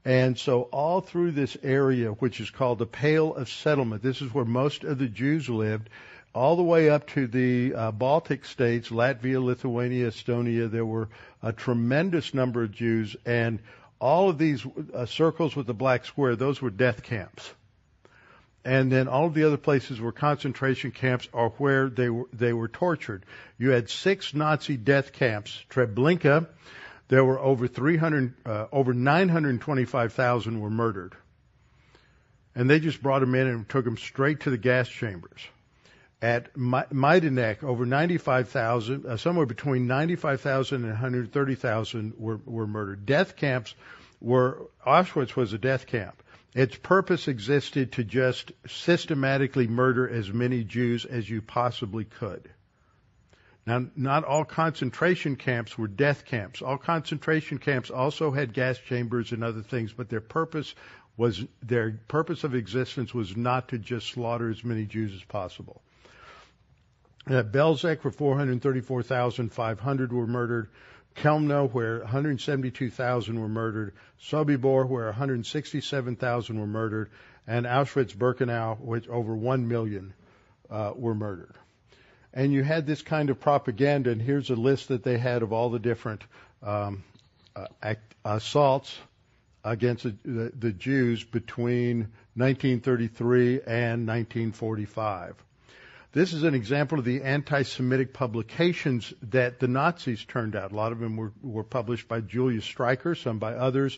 And so all through this area, which is called the Pale of Settlement, this is where most of the Jews lived, all the way up to the uh, Baltic states, Latvia, Lithuania, Estonia, there were a tremendous number of Jews. And all of these uh, circles with the black square, those were death camps and then all of the other places were concentration camps or where they were they were tortured. You had six Nazi death camps. Treblinka, there were over 300, uh, over 925,000 were murdered, and they just brought them in and took them straight to the gas chambers. At Majdanek, over 95,000, uh, somewhere between 95,000 and 130,000 were were murdered. Death camps were Auschwitz was a death camp. Its purpose existed to just systematically murder as many Jews as you possibly could. Now, not all concentration camps were death camps. All concentration camps also had gas chambers and other things, but their purpose was their purpose of existence was not to just slaughter as many Jews as possible. At Belzec, where 434,500 were murdered, Chelmno, where 172,000 were murdered, Sobibor, where 167,000 were murdered, and Auschwitz-Birkenau, which over 1 million uh, were murdered. And you had this kind of propaganda, and here's a list that they had of all the different um, uh, act, assaults against the, the, the Jews between 1933 and 1945. This is an example of the anti-Semitic publications that the Nazis turned out. A lot of them were, were published by Julius Streicher, some by others.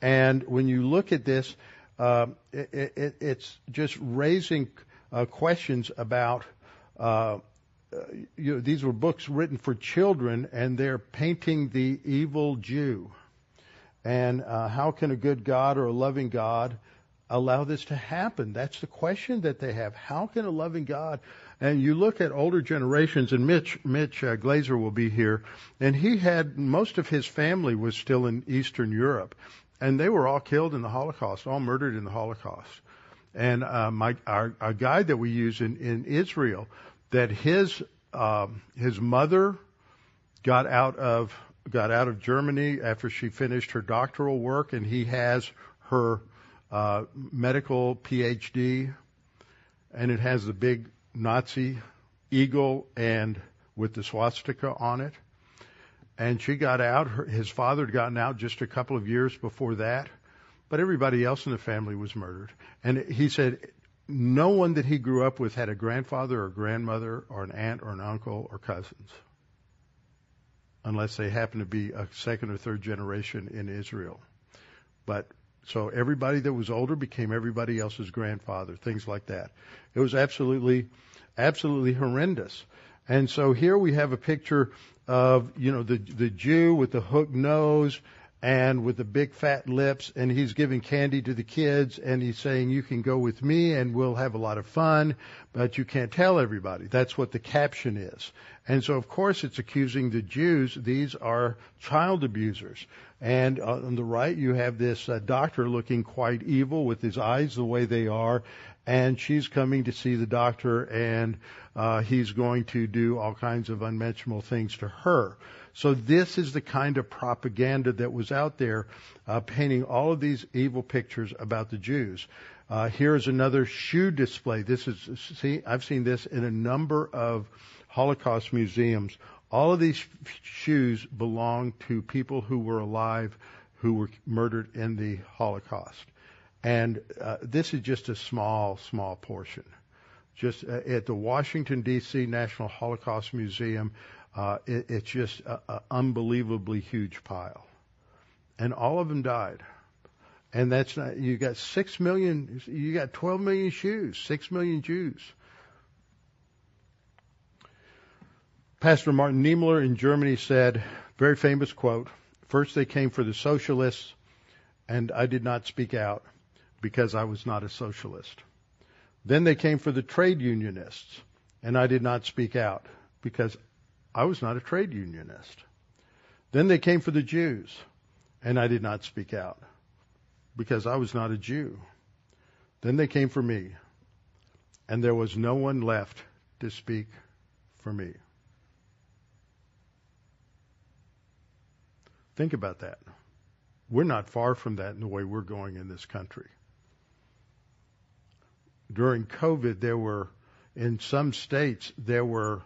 And when you look at this, uh, it, it, it's just raising uh, questions about. Uh, you know, these were books written for children, and they're painting the evil Jew. And uh, how can a good God or a loving God allow this to happen? That's the question that they have. How can a loving God? And you look at older generations, and Mitch Mitch uh, Glaser will be here, and he had most of his family was still in Eastern Europe, and they were all killed in the Holocaust, all murdered in the Holocaust. And uh, my our, our guide that we use in in Israel, that his um, his mother got out of got out of Germany after she finished her doctoral work, and he has her uh, medical PhD, and it has the big Nazi eagle and with the swastika on it. And she got out. Her, his father had gotten out just a couple of years before that, but everybody else in the family was murdered. And he said no one that he grew up with had a grandfather or grandmother or an aunt or an uncle or cousins unless they happened to be a second or third generation in Israel. But so everybody that was older became everybody else's grandfather, things like that. It was absolutely, absolutely horrendous. And so here we have a picture of, you know, the, the Jew with the hooked nose and with the big fat lips and he's giving candy to the kids and he's saying you can go with me and we'll have a lot of fun but you can't tell everybody. That's what the caption is. And so of course it's accusing the jews. These are child abusers. And on the right you have this uh, doctor looking quite evil with his eyes the way they are and she's coming to see the doctor and uh, he's going to do all kinds of unmentionable things to her so this is the kind of propaganda that was out there, uh, painting all of these evil pictures about the Jews. Uh, here's another shoe display. This is see, I've seen this in a number of Holocaust museums. All of these shoes belong to people who were alive, who were murdered in the Holocaust, and uh, this is just a small, small portion. Just uh, at the Washington D.C. National Holocaust Museum, uh, it, it's just an unbelievably huge pile. And all of them died. And that's not, you got six million, you got 12 million shoes, six million Jews. Pastor Martin Niemöller in Germany said, very famous quote, first they came for the socialists and I did not speak out because I was not a socialist. Then they came for the trade unionists and I did not speak out because I was not a trade unionist. Then they came for the Jews, and I did not speak out because I was not a Jew. Then they came for me, and there was no one left to speak for me. Think about that. We're not far from that in the way we're going in this country. During COVID, there were, in some states, there were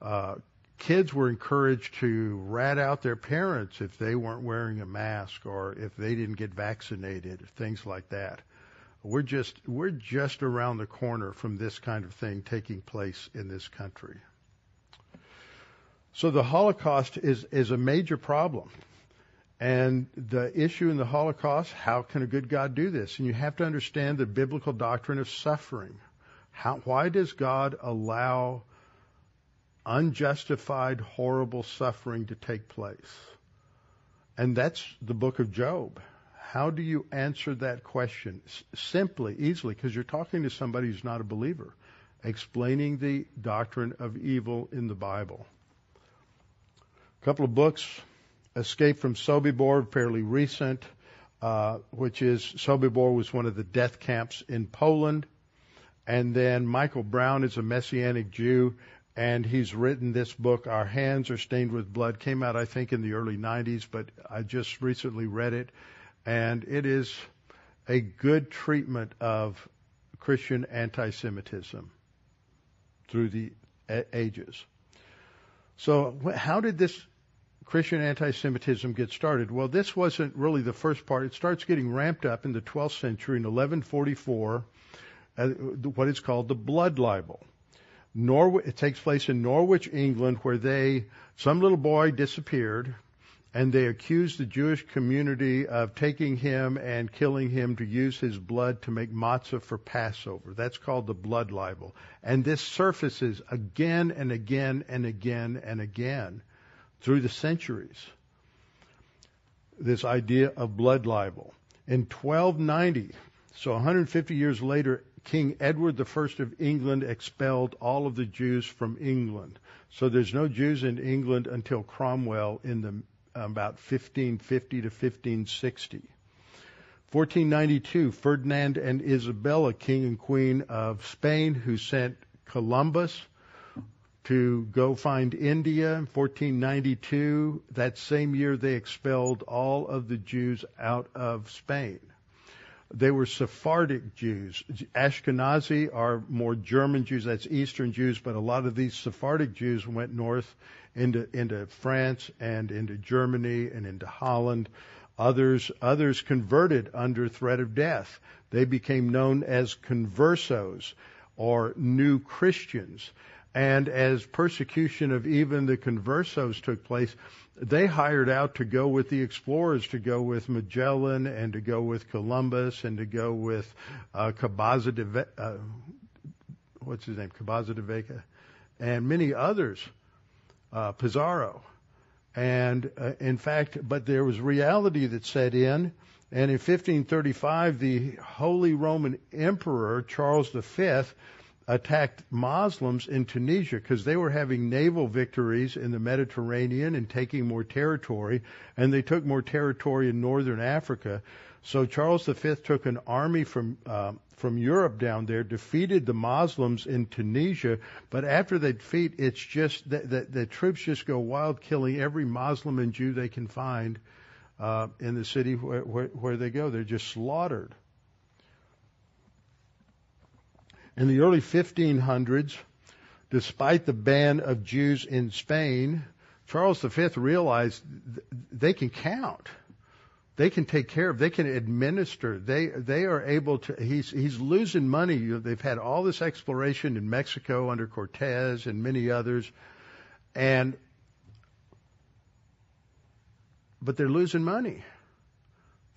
uh, kids were encouraged to rat out their parents if they weren't wearing a mask or if they didn't get vaccinated, things like that. We're just we're just around the corner from this kind of thing taking place in this country. So the Holocaust is is a major problem. And the issue in the Holocaust, how can a good God do this? And you have to understand the biblical doctrine of suffering. How, why does God allow unjustified, horrible suffering to take place? And that's the book of Job. How do you answer that question? S- simply, easily, because you're talking to somebody who's not a believer, explaining the doctrine of evil in the Bible. A couple of books. Escape from Sobibor, fairly recent, uh, which is Sobibor was one of the death camps in Poland. And then Michael Brown is a Messianic Jew, and he's written this book, Our Hands Are Stained with Blood. Came out, I think, in the early 90s, but I just recently read it, and it is a good treatment of Christian anti-Semitism through the ages. So, how did this Christian anti-Semitism get started? Well, this wasn't really the first part. It starts getting ramped up in the 12th century in 1144 uh, what is called the blood libel. It takes place in Norwich, England, where they, some little boy disappeared, and they accused the Jewish community of taking him and killing him to use his blood to make matzah for Passover. That's called the blood libel. And this surfaces again and again and again and again through the centuries. This idea of blood libel. In 1290, so 150 years later, King Edward I of England expelled all of the Jews from England. So there's no Jews in England until Cromwell in the about 1550 to 1560. 1492, Ferdinand and Isabella, king and queen of Spain, who sent Columbus to go find India. in 1492, that same year they expelled all of the Jews out of Spain. They were Sephardic Jews. Ashkenazi are more German Jews, that's Eastern Jews, but a lot of these Sephardic Jews went north into, into France and into Germany and into Holland. Others, others converted under threat of death. They became known as conversos or new Christians. And as persecution of even the conversos took place, they hired out to go with the explorers, to go with Magellan and to go with Columbus and to go with uh, Cabeza de uh, what's his name, Cabeza de Vega, and many others, uh, Pizarro. And uh, in fact, but there was reality that set in. And in 1535, the Holy Roman Emperor Charles V attacked Muslims in Tunisia because they were having naval victories in the Mediterranean and taking more territory, and they took more territory in northern Africa. So Charles V took an army from uh, from Europe down there, defeated the Muslims in Tunisia, but after they defeat, it's just that the, the, troops just go wild, killing every Muslim and Jew they can find uh, in the city where, where, where they go. They're just slaughtered. In the early 1500s, despite the ban of Jews in Spain, Charles V realized they can count. They can take care of. They can administer. They they are able to. He's he's losing money. They've had all this exploration in Mexico under Cortez and many others, and but they're losing money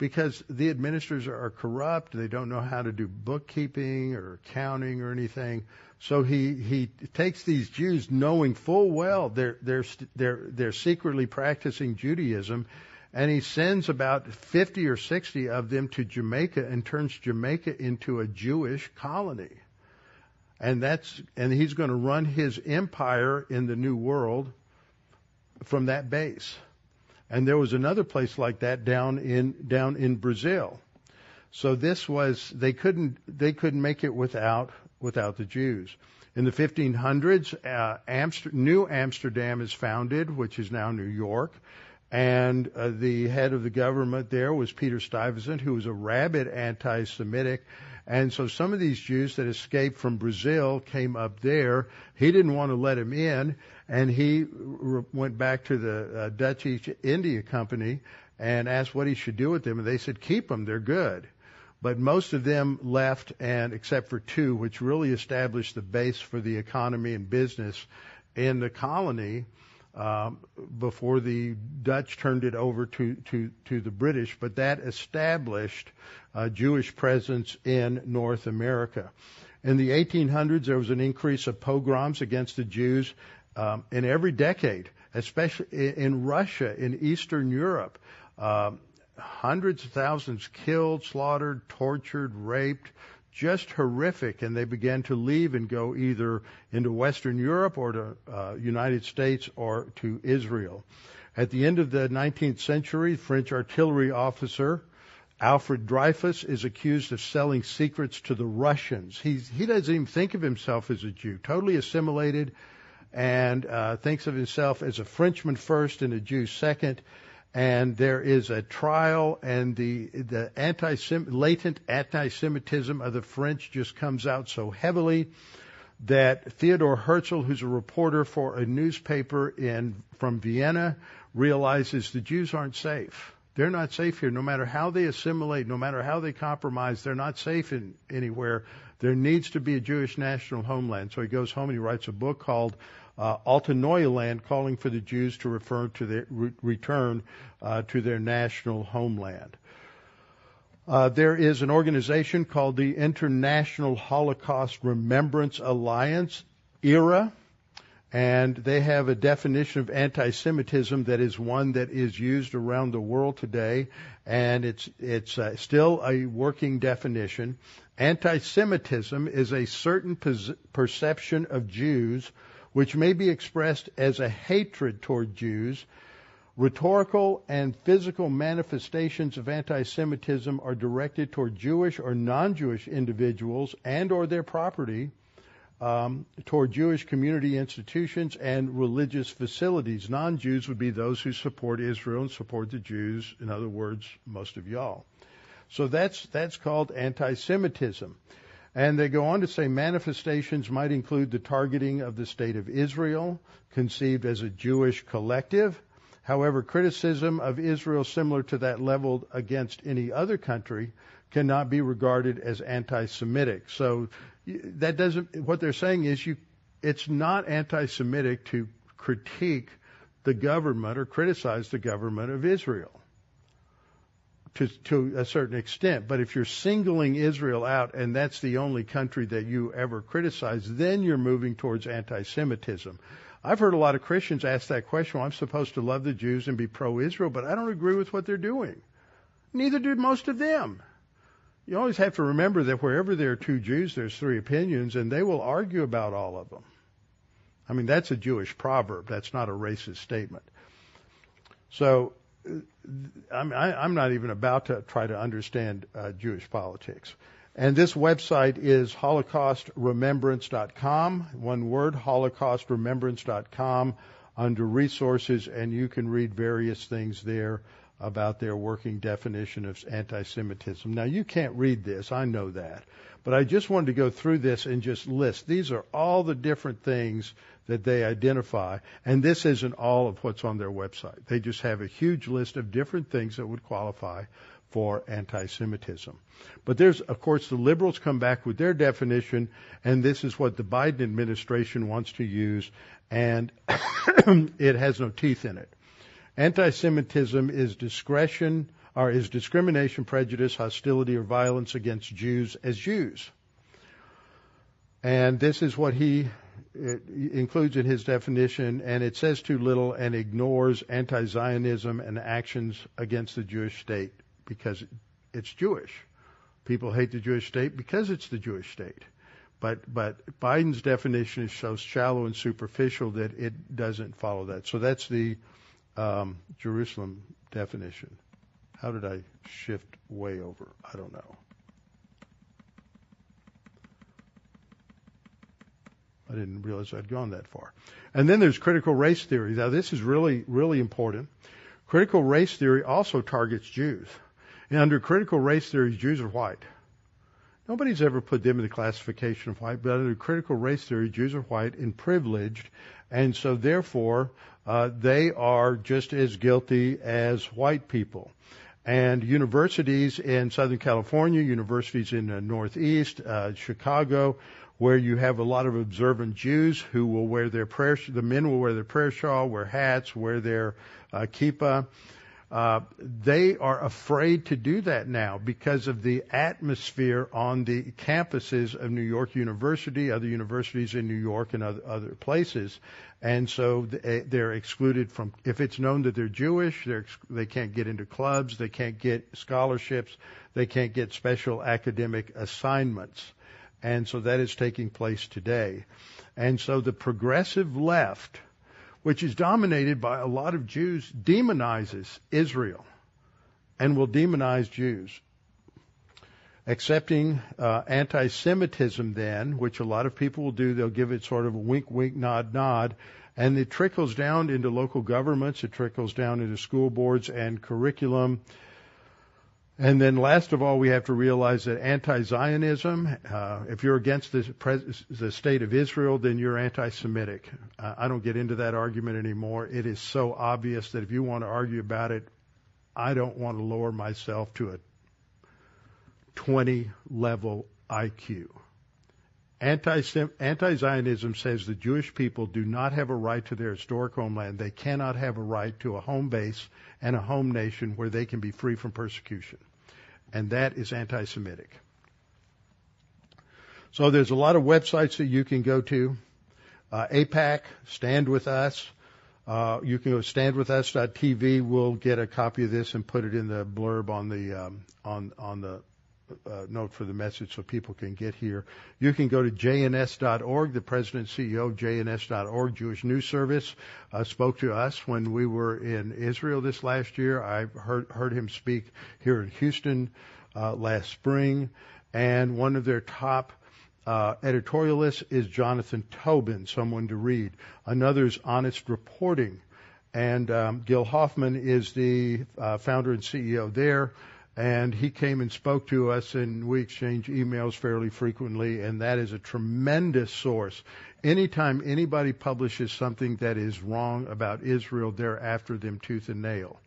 because the administrators are corrupt. They don't know how to do bookkeeping or accounting or anything. So he he takes these Jews, knowing full well they're they're they're they're secretly practicing Judaism, and he sends about 50 or 60 of them to Jamaica and turns Jamaica into a Jewish colony. And that's and he's going to run his empire in the new world from that base. And there was another place like that down in down in Brazil. So this was they couldn't they couldn't make it without without the Jews. In the 1500s, uh, Amster- New Amsterdam is founded, which is now New York, and uh, the head of the government there was Peter Stuyvesant, who was a rabid anti-Semitic. And so some of these Jews that escaped from Brazil came up there. He didn't want to let them in, and he re- went back to the uh, Dutch East India Company and asked what he should do with them, and they said, keep them, they're good. But most of them left, and except for two, which really established the base for the economy and business in the colony before the Dutch turned it over to, to, to the British. But that established a Jewish presence in North America. In the 1800s, there was an increase of pogroms against the Jews um, in every decade, especially in Russia, in Eastern Europe. Um, hundreds of thousands killed, slaughtered, tortured, raped just horrific, and they began to leave and go either into Western Europe or to uh, United States or to Israel. At the end of the 19th century, French artillery officer Alfred Dreyfus is accused of selling secrets to the Russians. He's, he doesn't even think of himself as a Jew, totally assimilated, and uh, thinks of himself as a Frenchman first and a Jew second and there is a trial, and the the anti latent anti-Semitism of the French just comes out so heavily that Theodore Herzl, who's a reporter for a newspaper in from Vienna, realizes the Jews aren't safe. They're not safe here. No matter how they assimilate, no matter how they compromise, they're not safe in anywhere. There needs to be a Jewish national homeland. So he goes home and he writes a book called uh, Alta Neue Land, calling for the Jews to refer to their, re- return uh, to their national homeland. Uh, there is an organization called the International Holocaust Remembrance Alliance, IHRA, and they have a definition of anti-Semitism that is one that is used around the world today, and it's it's uh, still a working definition. Anti-Semitism is a certain perception of Jews which may be expressed as a hatred toward Jews. Rhetorical and physical manifestations of anti-Semitism are directed toward Jewish or non-Jewish individuals and or their property, um, toward Jewish community institutions and religious facilities. Non-Jews would be those who support Israel and support the Jews. In other words, most of y'all. So that's that's called anti-Semitism. And they go on to say manifestations might include the targeting of the state of Israel, conceived as a Jewish collective. However, criticism of Israel similar to that leveled against any other country cannot be regarded as anti-Semitic. So that doesn't, what they're saying is you, it's not anti-Semitic to critique the government or criticize the government of Israel to, to a certain extent. But if you're singling Israel out and that's the only country that you ever criticize, then you're moving towards anti-Semitism. I've heard a lot of Christians ask that question. Well, I'm supposed to love the Jews and be pro-Israel, but I don't agree with what they're doing. Neither do most of them. You always have to remember that wherever there are two Jews, there's three opinions, and they will argue about all of them. I mean, that's a Jewish proverb. That's not a racist statement. So I'm, I, am not even about to try to understand uh, Jewish politics. And this website is holocaustremembrance.com. One word, holocaustremembrance.com under resources, and you can read various things there about their working definition of anti-Semitism. Now you can't read this, I know that. But I just wanted to go through this and just list. These are all the different things that they identify. And this isn't all of what's on their website. They just have a huge list of different things that would qualify for anti-Semitism. But there's, of course, the liberals come back with their definition, and this is what the Biden administration wants to use, and it has no teeth in it. Anti-Semitism is discretion, or is discrimination, prejudice, hostility, or violence against Jews as Jews. And this is what he includes in his definition, and it says too little and ignores anti-Zionism and actions against the Jewish state because it's Jewish. People hate the Jewish state because it's the Jewish state. But but Biden's definition is so shallow and superficial that it doesn't follow that. So that's the um, Jerusalem definition. How did I shift way over? I don't know. I didn't realize I'd gone that far. And then there's critical race theory. Now this is really, really important. Critical race theory also targets Jews. And under critical race theory, Jews are white. Nobody's ever put them in the classification of white, but under critical race theory, Jews are white and privileged, and so therefore uh, they are just as guilty as white people. And universities in Southern California, universities in the Northeast, uh, Chicago, where you have a lot of observant Jews who will wear their prayer, the men will wear their prayer shawl, wear hats, wear their uh, kippah. Uh, they are afraid to do that now because of the atmosphere on the campuses of New York University, other universities in New York, and other, other places. And so eh, they're excluded from, if it's known that they're Jewish, they're, they can't get into clubs, they can't get scholarships, they can't get special academic assignments. And so that is taking place today. And so the progressive left, which is dominated by a lot of Jews, demonizes Israel and will demonize Jews. Accepting uh, anti-Semitism, then, which a lot of people will do, they'll give it sort of a wink, wink, nod, nod, and it trickles down into local governments, it trickles down into school boards and curriculum, and then last of all, we have to realize that anti-Zionism, uh, if you're against the, pres- the, state of Israel, then you're anti-Semitic. Uh, I don't get into that argument anymore. It is so obvious that if you want to argue about it, I don't want to lower myself to a 20 level IQ. Anti-Zionism says the Jewish people do not have a right to their historic homeland. They cannot have a right to a home base and a home nation where they can be free from persecution. And that is anti-Semitic. So there's a lot of websites that you can go to. Uh, AIPAC, Stand With Us. Uh, you can go to standwithus.tv. We'll get a copy of this and put it in the blurb on the um, on on the note for the message so people can get here. You can go to jns.org. The president and CEO of jns.org, Jewish News Service, uh, spoke to us when we were in Israel this last year. I heard, heard him speak here in Houston uh, last spring. And one of their top uh, editorialists is Jonathan Tobin, someone to read. Another is Honest Reporting. And um, Gil Hoffman is the uh, founder and CEO there and he came and spoke to us and we exchange emails fairly frequently and that is a tremendous source. Anytime anybody publishes something that is wrong about israel they're after them tooth and nail.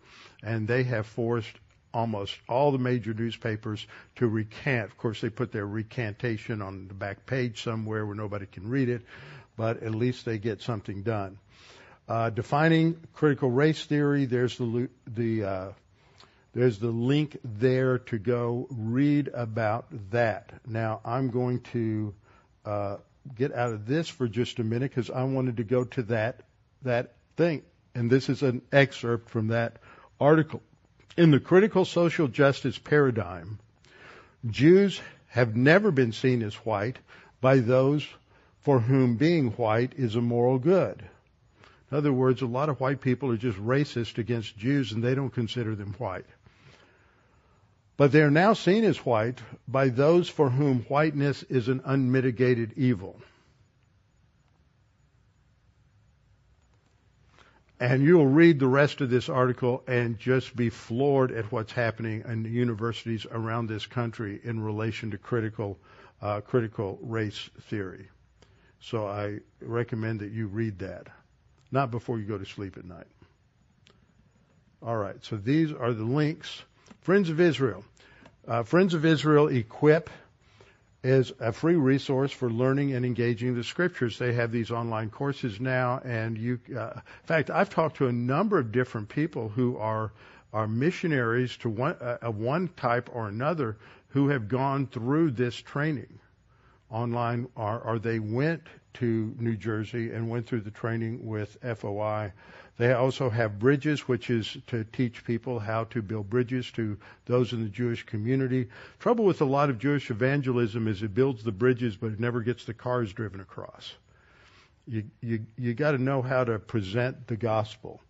And they have forced almost all the major newspapers to recant. Of course they put their recantation on the back page somewhere where nobody can read it but at least they get something done. Uh, defining critical race theory there's the the uh, there's the link there to go read about that. Now, I'm going to uh, get out of this for just a minute because I wanted to go to that that thing, and this is an excerpt from that article. In the critical social justice paradigm, Jews have never been seen as white by those for whom being white is a moral good. In other words, a lot of white people are just racist against Jews and they don't consider them white. But they are now seen as white by those for whom whiteness is an unmitigated evil. And you'll read the rest of this article and just be floored at what's happening in the universities around this country in relation to critical, uh, critical race theory. So I recommend that you read that, not before you go to sleep at night. All right, so these are the links Friends of Israel. Uh, Friends of Israel equip is a free resource for learning and engaging the scriptures. They have these online courses now, and you. Uh, in fact, I've talked to a number of different people who are are missionaries to one uh, one type or another who have gone through this training online, or, or they went to New Jersey and went through the training with FOI. They also have bridges, which is to teach people how to build bridges to those in the Jewish community. Trouble with a lot of Jewish evangelism is it builds the bridges, but it never gets the cars driven across. You you you got to know how to present the gospel.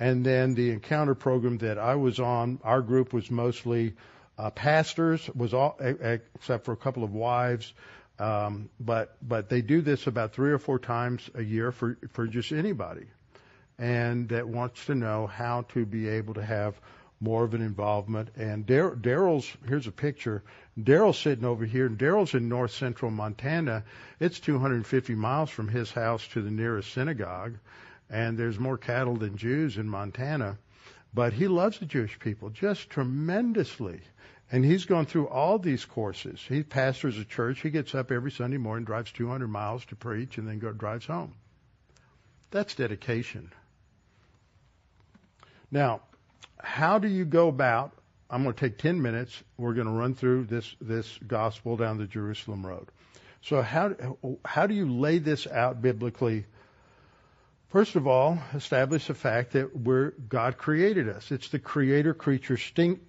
And then the encounter program that I was on, our group was mostly uh, pastors, was all except for a couple of wives. Um, but but they do this about three or four times a year for for just anybody and that wants to know how to be able to have more of an involvement. And Daryl's, here's a picture. Daryl's sitting over here, Daryl's in north central Montana. It's 250 miles from his house to the nearest synagogue, and there's more cattle than Jews in Montana. But he loves the Jewish people just tremendously. And he's gone through all these courses. He pastors a church. He gets up every Sunday morning, drives 200 miles to preach, and then go drives home. That's dedication. Now, how do you go about? I'm going to take 10 minutes. We're going to run through this, this gospel down the Jerusalem road. So how, how do you lay this out biblically? First of all, establish the fact that we're, God created us. It's the creator creature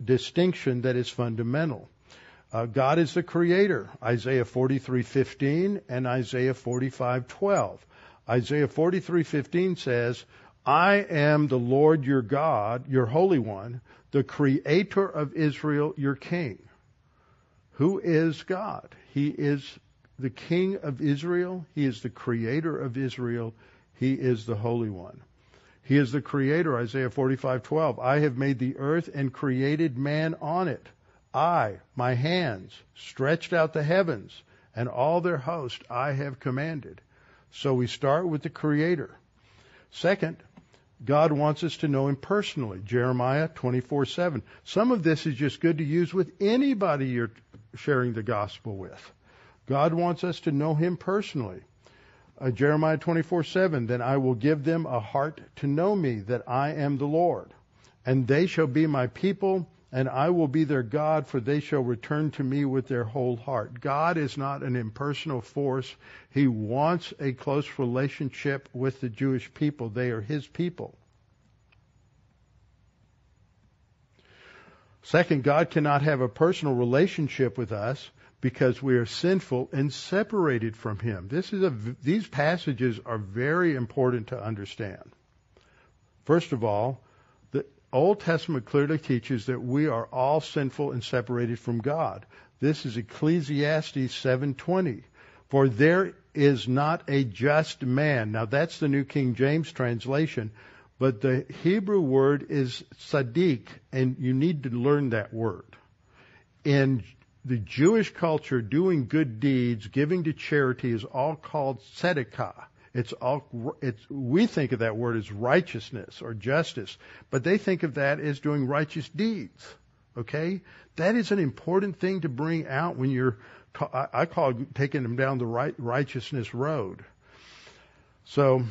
distinction that is fundamental. Uh, God is the creator. Isaiah 43:15 and Isaiah 45:12. Isaiah 43:15 says, "I am the Lord your God, your Holy One, the creator of Israel, your king." Who is God? He is the king of Israel. He is the creator of Israel. He is the Holy One. He is the creator, Isaiah 45:12. I have made the earth and created man on it. I, my hands, stretched out the heavens, and all their host I have commanded. So we start with the Creator. Second, God wants us to know Him personally. Jeremiah 24:7. Some of this is just good to use with anybody you're sharing the gospel with. God wants us to know Him personally. Uh, Jeremiah 24:7. Then I will give them a heart to know me, that I am the Lord, and they shall be my people, and I will be their God, for they shall return to me with their whole heart. God is not an impersonal force. He wants a close relationship with the Jewish people. They are His people. Second, God cannot have a personal relationship with us because we are sinful and separated from Him. This is a, these passages are very important to understand. First of all, Old Testament clearly teaches that we are all sinful and separated from God. This is Ecclesiastes 7:20. For there is not a just man. Now that's the New King James translation, but the Hebrew word is tzaddik, and you need to learn that word. In the Jewish culture, doing good deeds, giving to charity is all called tzedakah. It's all, it's, we think of that word as righteousness or justice, but they think of that as doing righteous deeds. Okay? That is an important thing to bring out when you're, I call it taking them down the right, righteousness road. So,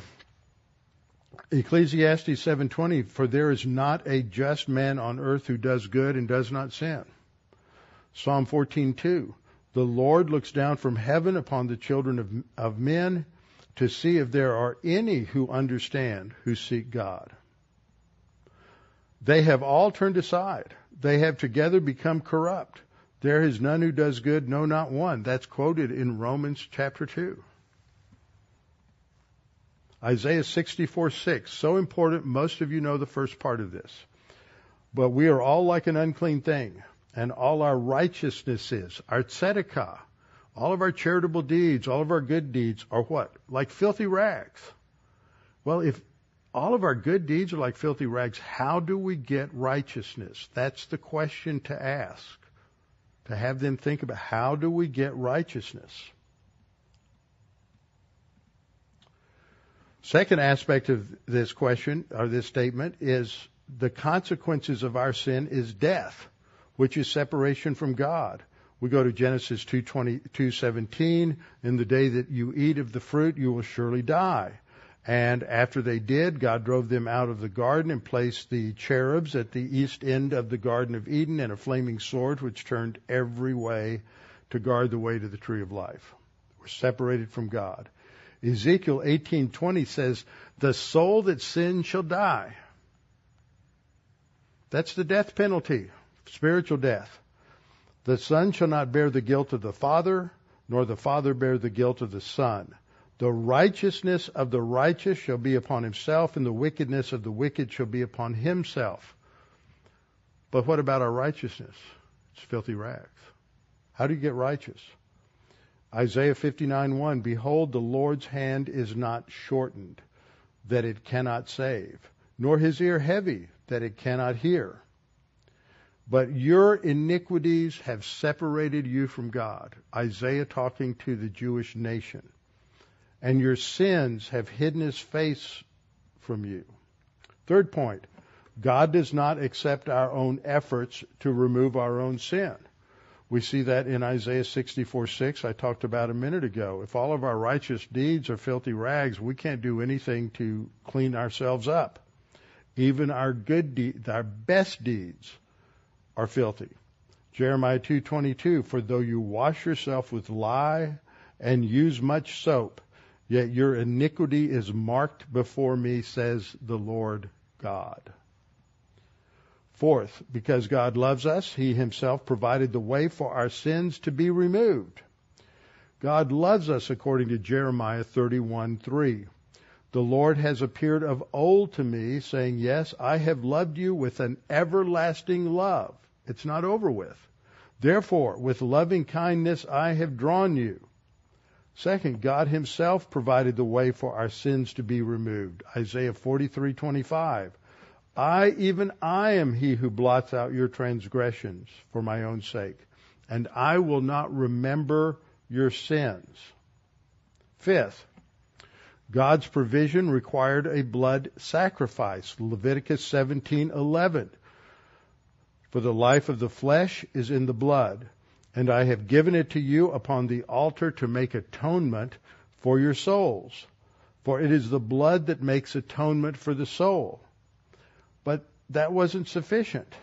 Ecclesiastes 7:20 for there is not a just man on earth who does good and does not sin. Psalm 14:2 The Lord looks down from heaven upon the children of, of men to see if there are any who understand, who seek God. They have all turned aside. They have together become corrupt. There is none who does good, no, not one. That's quoted in Romans chapter 2. Isaiah 64 6. So important, most of you know the first part of this. But we are all like an unclean thing, and all our righteousnesses, our tzedakah, all of our charitable deeds, all of our good deeds are what? Like filthy rags. Well, if all of our good deeds are like filthy rags, how do we get righteousness? That's the question to ask. To have them think about how do we get righteousness? Second aspect of this question or this statement is the consequences of our sin is death, which is separation from God. We go to Genesis 2:17. In the day that you eat of the fruit, you will surely die. And after they did, God drove them out of the garden and placed the cherubs at the east end of the Garden of Eden and a flaming sword which turned every way to guard the way to the tree of life. We're separated from God. Ezekiel 18:20 says, "The soul that sins shall die." That's the death penalty, spiritual death. The Son shall not bear the guilt of the Father, nor the Father bear the guilt of the Son. The righteousness of the righteous shall be upon himself, and the wickedness of the wicked shall be upon himself. But what about our righteousness? It's filthy rags. How do you get righteous? Isaiah 59:1 Behold the Lord's hand is not shortened that it cannot save nor his ear heavy that it cannot hear but your iniquities have separated you from God. Isaiah talking to the Jewish nation. And your sins have hidden his face from you. Third point, God does not accept our own efforts to remove our own sin. We see that in Isaiah 64 6, I talked about a minute ago. If all of our righteous deeds are filthy rags, we can't do anything to clean ourselves up. Even our good deeds, our best deeds are filthy. Jeremiah 2:22 For though you wash yourself with lye and use much soap yet your iniquity is marked before me says the Lord God. Fourth, because God loves us, he himself provided the way for our sins to be removed. God loves us according to Jeremiah 31:3. The Lord has appeared of old to me, saying, Yes, I have loved you with an everlasting love. It's not over with. Therefore, with loving kindness I have drawn you. Second, God himself provided the way for our sins to be removed. Isaiah 43:25. I even I am he who blots out your transgressions for my own sake, and I will not remember your sins. Fifth, God's provision required a blood sacrifice. Leviticus 17:11. For the life of the flesh is in the blood, and I have given it to you upon the altar to make atonement for your souls. For it is the blood that makes atonement for the soul. But that wasn't sufficient.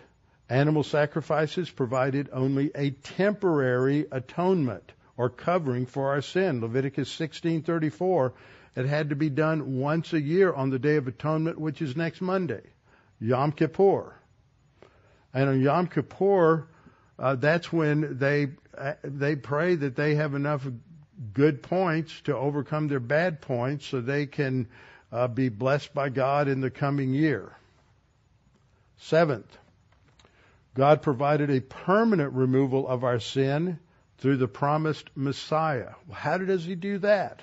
Animal sacrifices provided only a temporary atonement or covering for our sin. Leviticus 16:34 it had to be done once a year on the Day of Atonement, which is next Monday, Yom Kippur. And on Yom Kippur, uh, that's when they uh, they pray that they have enough good points to overcome their bad points, so they can uh, be blessed by God in the coming year. Seventh, God provided a permanent removal of our sin through the promised Messiah. How does He do that?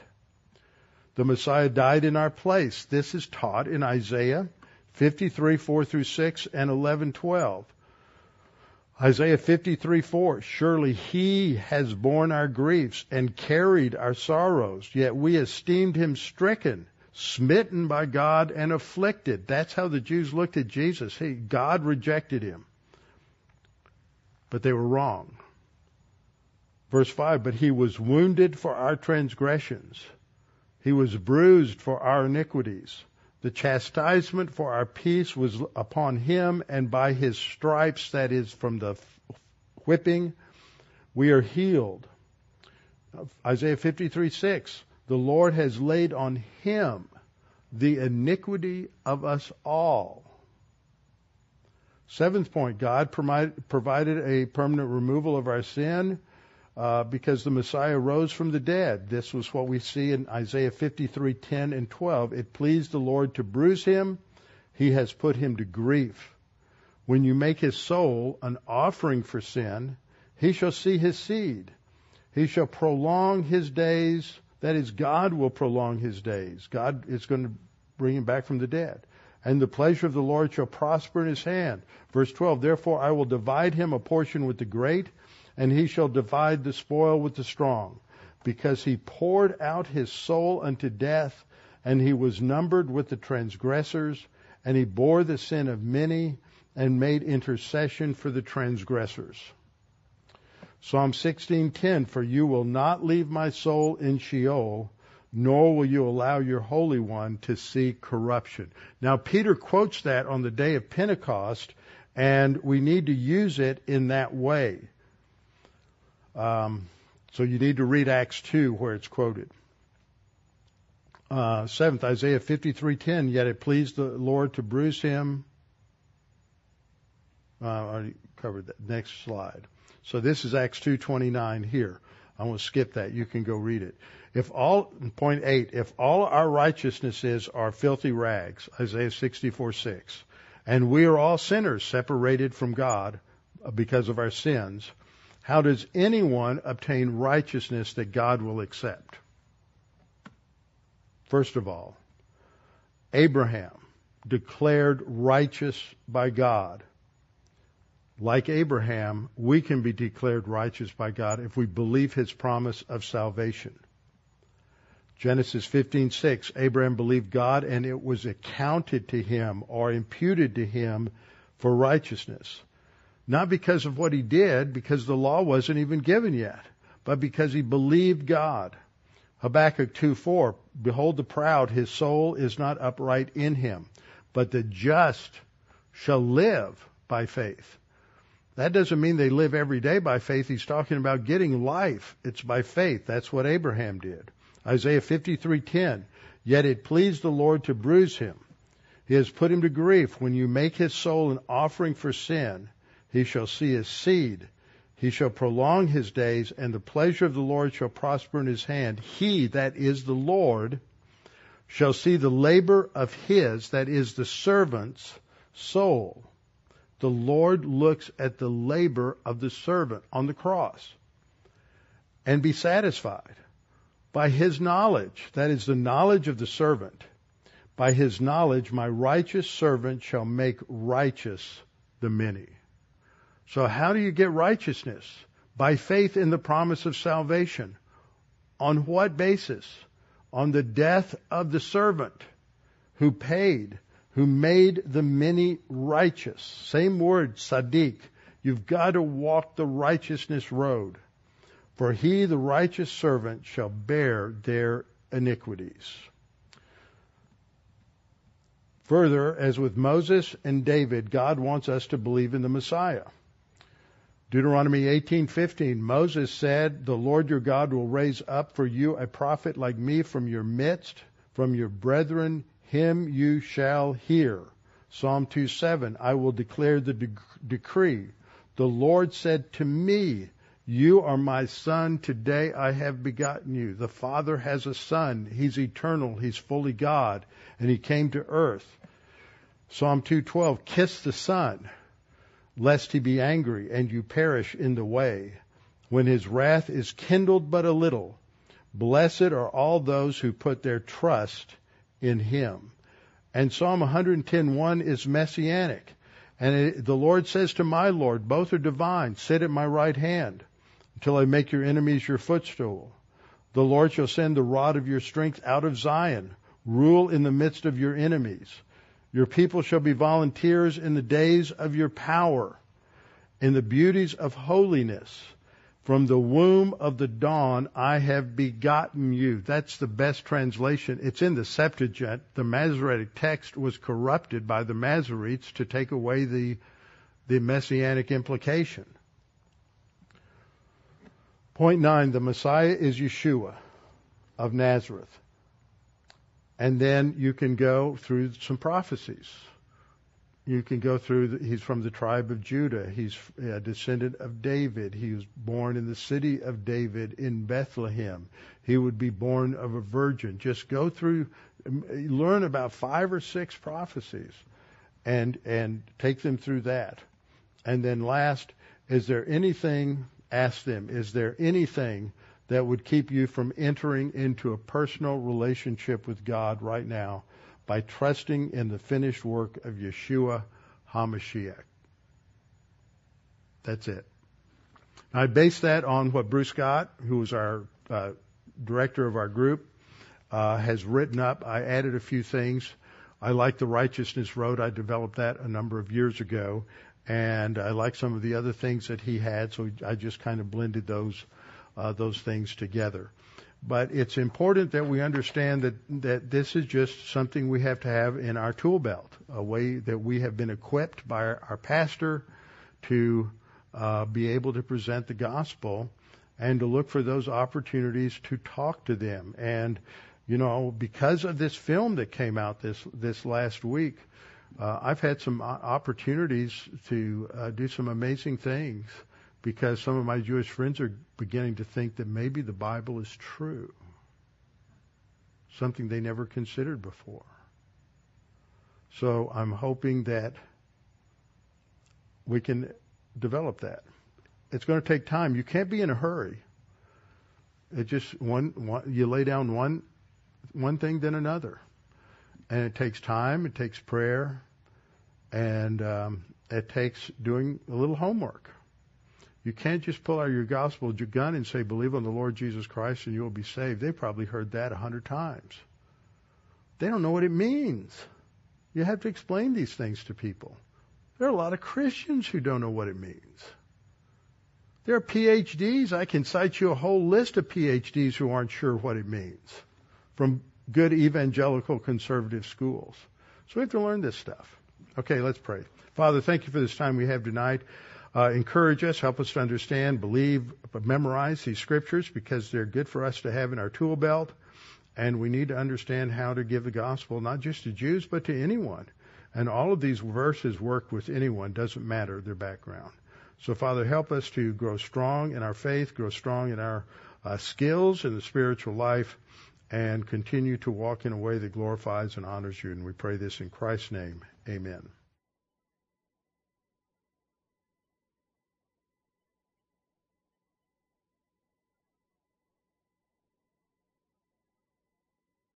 The Messiah died in our place. This is taught in Isaiah 53, 4 through 6 and 11, 12. Isaiah 53, 4. Surely he has borne our griefs and carried our sorrows, yet we esteemed him stricken, smitten by God and afflicted. That's how the Jews looked at Jesus. He, God rejected him. But they were wrong. Verse 5, but he was wounded for our transgressions. He was bruised for our iniquities. The chastisement for our peace was upon him, and by his stripes, that is, from the whipping, we are healed. Isaiah 53 6. The Lord has laid on him the iniquity of us all. Seventh point, God provided a permanent removal of our sin uh, because the Messiah rose from the dead. This was what we see in Isaiah 53:10 and 12. It pleased the Lord to bruise him; he has put him to grief. When you make his soul an offering for sin, he shall see his seed. He shall prolong his days. That is, God will prolong his days. God is going to bring him back from the dead. And the pleasure of the Lord shall prosper in his hand. Verse 12, therefore I will divide him a portion with the great and he shall divide the spoil with the strong, because he poured out his soul unto death, and he was numbered with the transgressors, and he bore the sin of many, and made intercession for the transgressors. Psalm 16:10 For you will not leave my soul in Sheol nor will you allow your holy one to see corruption. Now Peter quotes that on the day of Pentecost and we need to use it in that way. Um, so you need to read Acts 2 where it's quoted. Uh, seventh, Isaiah 53:10. Yet it pleased the Lord to bruise him. Uh, I already covered that. Next slide. So this is Acts 2:29 here. I want to skip that. You can go read it. If all point eight, if all our righteousnesses are filthy rags, Isaiah 64:6, and we are all sinners separated from God because of our sins, how does anyone obtain righteousness that God will accept? First of all, Abraham declared righteous by God. Like Abraham, we can be declared righteous by God if we believe his promise of salvation. Genesis 15:6 Abraham believed God and it was accounted to him or imputed to him for righteousness. Not because of what he did, because the law wasn't even given yet, but because he believed God. Habakkuk 2:4 Behold the proud, his soul is not upright in him, but the just shall live by faith. That doesn't mean they live every day by faith. He's talking about getting life. It's by faith. That's what Abraham did. Isaiah 53:10. Yet it pleased the Lord to bruise him. He has put him to grief. When you make his soul an offering for sin, he shall see his seed. He shall prolong his days, and the pleasure of the Lord shall prosper in his hand. He, that is the Lord, shall see the labor of his, that is the servant's, soul. The Lord looks at the labor of the servant on the cross and be satisfied by his knowledge, that is the knowledge of the servant. By his knowledge, my righteous servant shall make righteous the many. So how do you get righteousness? By faith in the promise of salvation. On what basis? On the death of the servant who paid, who made the many righteous. Same word, tzaddik. You've got to walk the righteousness road. For he, the righteous servant, shall bear their iniquities. Further, as with Moses and David, God wants us to believe in the Messiah. Deuteronomy 18:15 Moses said, "The Lord your God will raise up for you a prophet like me from your midst, from your brethren, him you shall hear." Psalm 2:7 I will declare the de- decree. The Lord said to me, "You are my son; today I have begotten you." The Father has a son. He's eternal. He's fully God, and he came to earth. Psalm 2:12 Kiss the Son lest he be angry and you perish in the way, when his wrath is kindled but a little. Blessed are all those who put their trust in him. And Psalm 110:1 is messianic. And it, the Lord says to my Lord, both are divine, sit at my right hand until I make your enemies your footstool. The Lord shall send the rod of your strength out of Zion, rule in the midst of your enemies. Your people shall be volunteers in the days of your power, in the beauties of holiness. From the womb of the dawn I have begotten you. That's the best translation. It's in the Septuagint. The Masoretic text was corrupted by the Masoretes to take away the, the messianic implication. Point nine, the Messiah is Yeshua of Nazareth. And then you can go through some prophecies. You can go through, the, he's from the tribe of Judah. He's a descendant of David. He was born in the city of David in Bethlehem. He would be born of a virgin. Just go through, learn about five or six prophecies and, and take them through that. And then last, is there anything, ask them, is there anything that would keep you from entering into a personal relationship with God right now by trusting in the finished work of Yeshua HaMashiach. That's it. I base that on what Bruce Scott, who was our uh, director of our group, uh, has written up. I added a few things. I like the righteousness road. I developed that a number of years ago, and I like some of the other things that he had. So I just kind of blended those uh, those things together. But it's important that we understand that, that this is just something we have to have in our tool belt, a way that we have been equipped by our, our pastor to uh, be able to present the gospel and to look for those opportunities to talk to them. And, you know, because of this film that came out this, this last week, uh, I've had some opportunities to uh, do some amazing things because some of my Jewish friends are beginning to think that maybe the Bible is true. Something they never considered before. So I'm hoping that we can develop that. It's going to take time. You can't be in a hurry. It just one, one you lay down one one thing then another, and it takes time. It takes prayer, and um, it takes doing a little homework. You can't just pull out your gospel your gun and say, believe on the Lord Jesus Christ and you will be saved. They probably heard that a hundred times. They don't know what it means. You have to explain these things to people. There are a lot of Christians who don't know what it means. There are PhDs. I can cite you a whole list of PhDs who aren't sure what it means from good evangelical conservative schools. So we have to learn this stuff. Okay, let's pray. Father, thank you for this time we have tonight. Uh, encourage us, help us to understand, believe, memorize these scriptures because they're good for us to have in our tool belt. And we need to understand how to give the gospel not just to Jews, but to anyone. And all of these verses work with anyone, doesn't matter their background. So, Father, help us to grow strong in our faith, grow strong in our uh, skills in the spiritual life, and continue to walk in a way that glorifies and honors you. And we pray this in Christ's name. Amen.